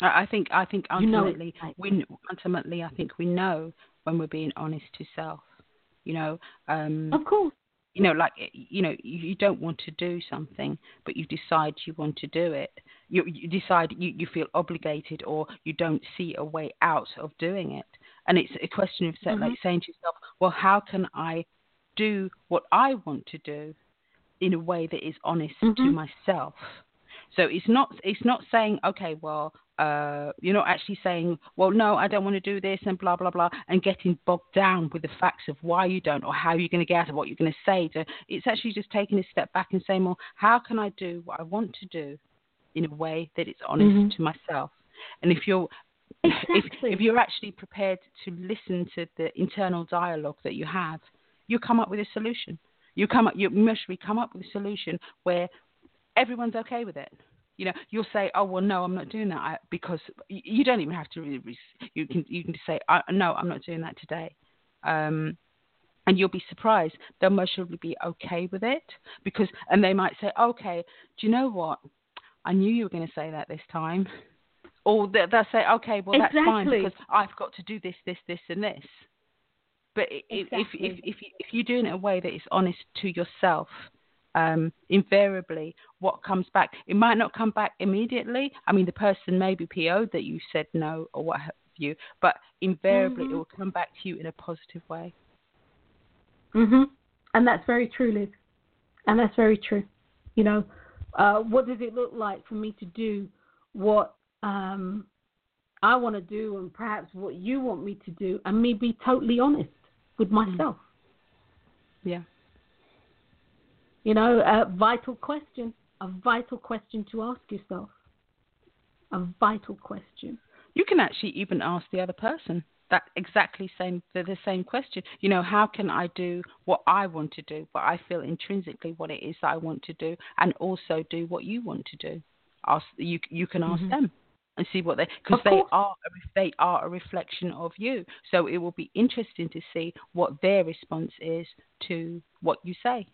I think I think ultimately you know we ultimately I think we know when we're being honest to self. You know, um, of course. You know, like you know, you don't want to do something, but you decide you want to do it. you, you decide you, you feel obligated or you don't see a way out of doing it. And it's a question of mm-hmm. like saying to yourself, well, how can I do what I want to do in a way that is honest mm-hmm. to myself? So it's not it's not saying okay, well, uh, you're not actually saying, well, no, I don't want to do this and blah blah blah, and getting bogged down with the facts of why you don't or how you're going to get out of what you're going to say. To, it's actually just taking a step back and saying, well, how can I do what I want to do in a way that is honest mm-hmm. to myself? And if you're exactly. if, if you're actually prepared to listen to the internal dialogue that you have, you come up with a solution. You come up, you must come up with a solution where everyone's okay with it. You know, you'll say, "Oh well, no, I'm not doing that," I, because you don't even have to. Really, you can you can just say, "No, I'm not doing that today," um, and you'll be surprised. They'll most probably be okay with it because, and they might say, "Okay, do you know what? I knew you were going to say that this time," or they'll say, "Okay, well that's exactly. fine because I've got to do this, this, this, and this." But exactly. if if if, you, if you're doing it in a way that is honest to yourself um, invariably what comes back. It might not come back immediately. I mean, the person may be PO'd that you said no or what have you, but invariably mm-hmm. it will come back to you in a positive way. Mhm. And that's very true, Liz. And that's very true. You know, uh, what does it look like for me to do what um, I want to do, and perhaps what you want me to do, and me be totally honest with mm. myself. Yeah. You know, a vital question, a vital question to ask yourself. A vital question. You can actually even ask the other person that exactly same the, the same question. You know, how can I do what I want to do, what I feel intrinsically what it is that I want to do, and also do what you want to do? Ask you you can ask mm-hmm. them and see what they because they are they are a reflection of you. So it will be interesting to see what their response is to what you say.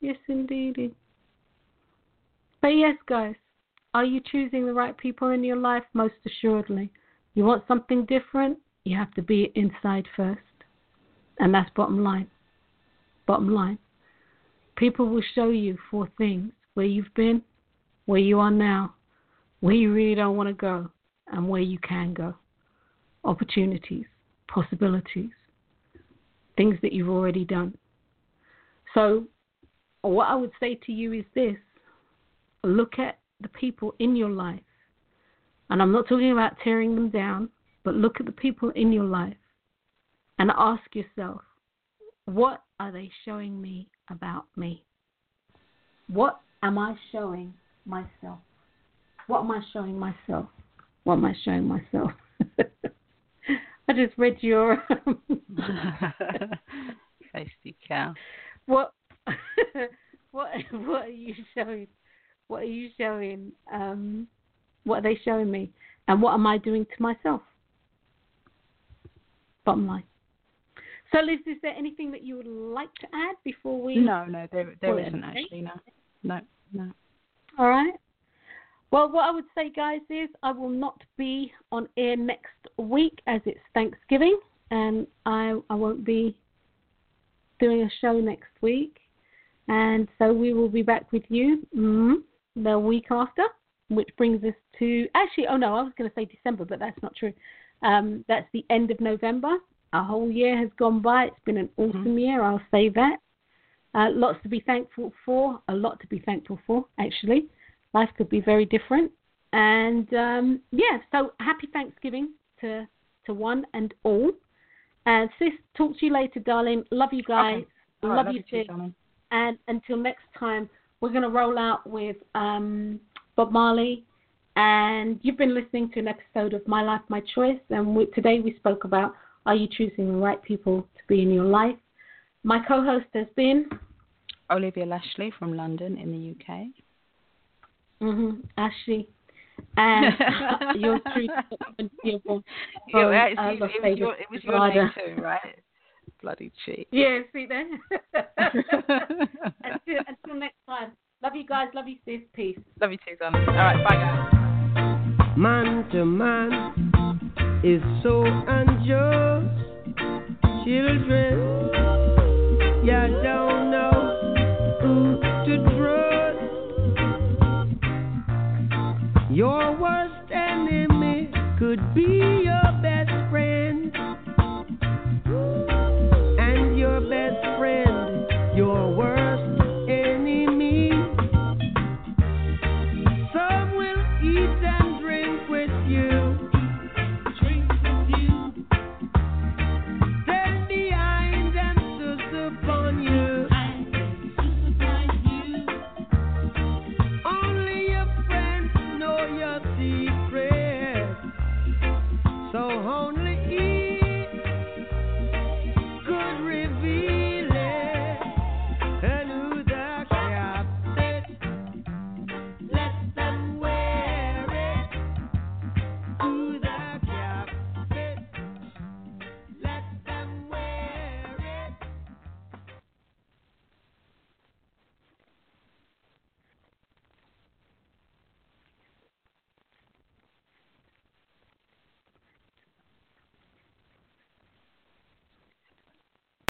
Yes, indeed. But yes, guys, are you choosing the right people in your life? Most assuredly. You want something different? You have to be inside first. And that's bottom line. Bottom line. People will show you four things where you've been, where you are now, where you really don't want to go, and where you can go. Opportunities, possibilities, things that you've already done. So what I would say to you is this look at the people in your life. And I'm not talking about tearing them down, but look at the people in your life and ask yourself, what are they showing me about me? What am I showing myself? What am I showing myself? What am I showing myself? I just read your feisty cow. What what what are you showing? What are you showing? Um, what are they showing me? And what am I doing to myself? Bottom line. So, Liz, is there anything that you would like to add before we? No, no, there there isn't actually. No, no, no. All right. Well, what I would say, guys, is I will not be on air next week as it's Thanksgiving, and I I won't be doing a show next week. And so we will be back with you mm-hmm, the week after, which brings us to actually, oh no, I was going to say December, but that's not true. Um, that's the end of November. A whole year has gone by. It's been an mm-hmm. awesome mm-hmm. year, I'll say that. Uh, lots to be thankful for, a lot to be thankful for, actually. Life could be very different. And um, yeah, so happy Thanksgiving to, to one and all. And sis, talk to you later, darling. Love you guys. Okay. Love, love, you, too, and until next time, we're going to roll out with um, Bob Marley. And you've been listening to an episode of My Life, My Choice. And we, today we spoke about are you choosing the right people to be in your life? My co host has been Olivia Lashley from London in the UK. Mm-hmm. Ashley. And your true from, yeah, uh, it, was your, it was your name too, right? bloody cheek. Yeah, see there. until, until next time. Love you guys. Love you, sis. Peace. Love you too, darling. All right, bye, guys. Man to man is so unjust. Children, you don't Your be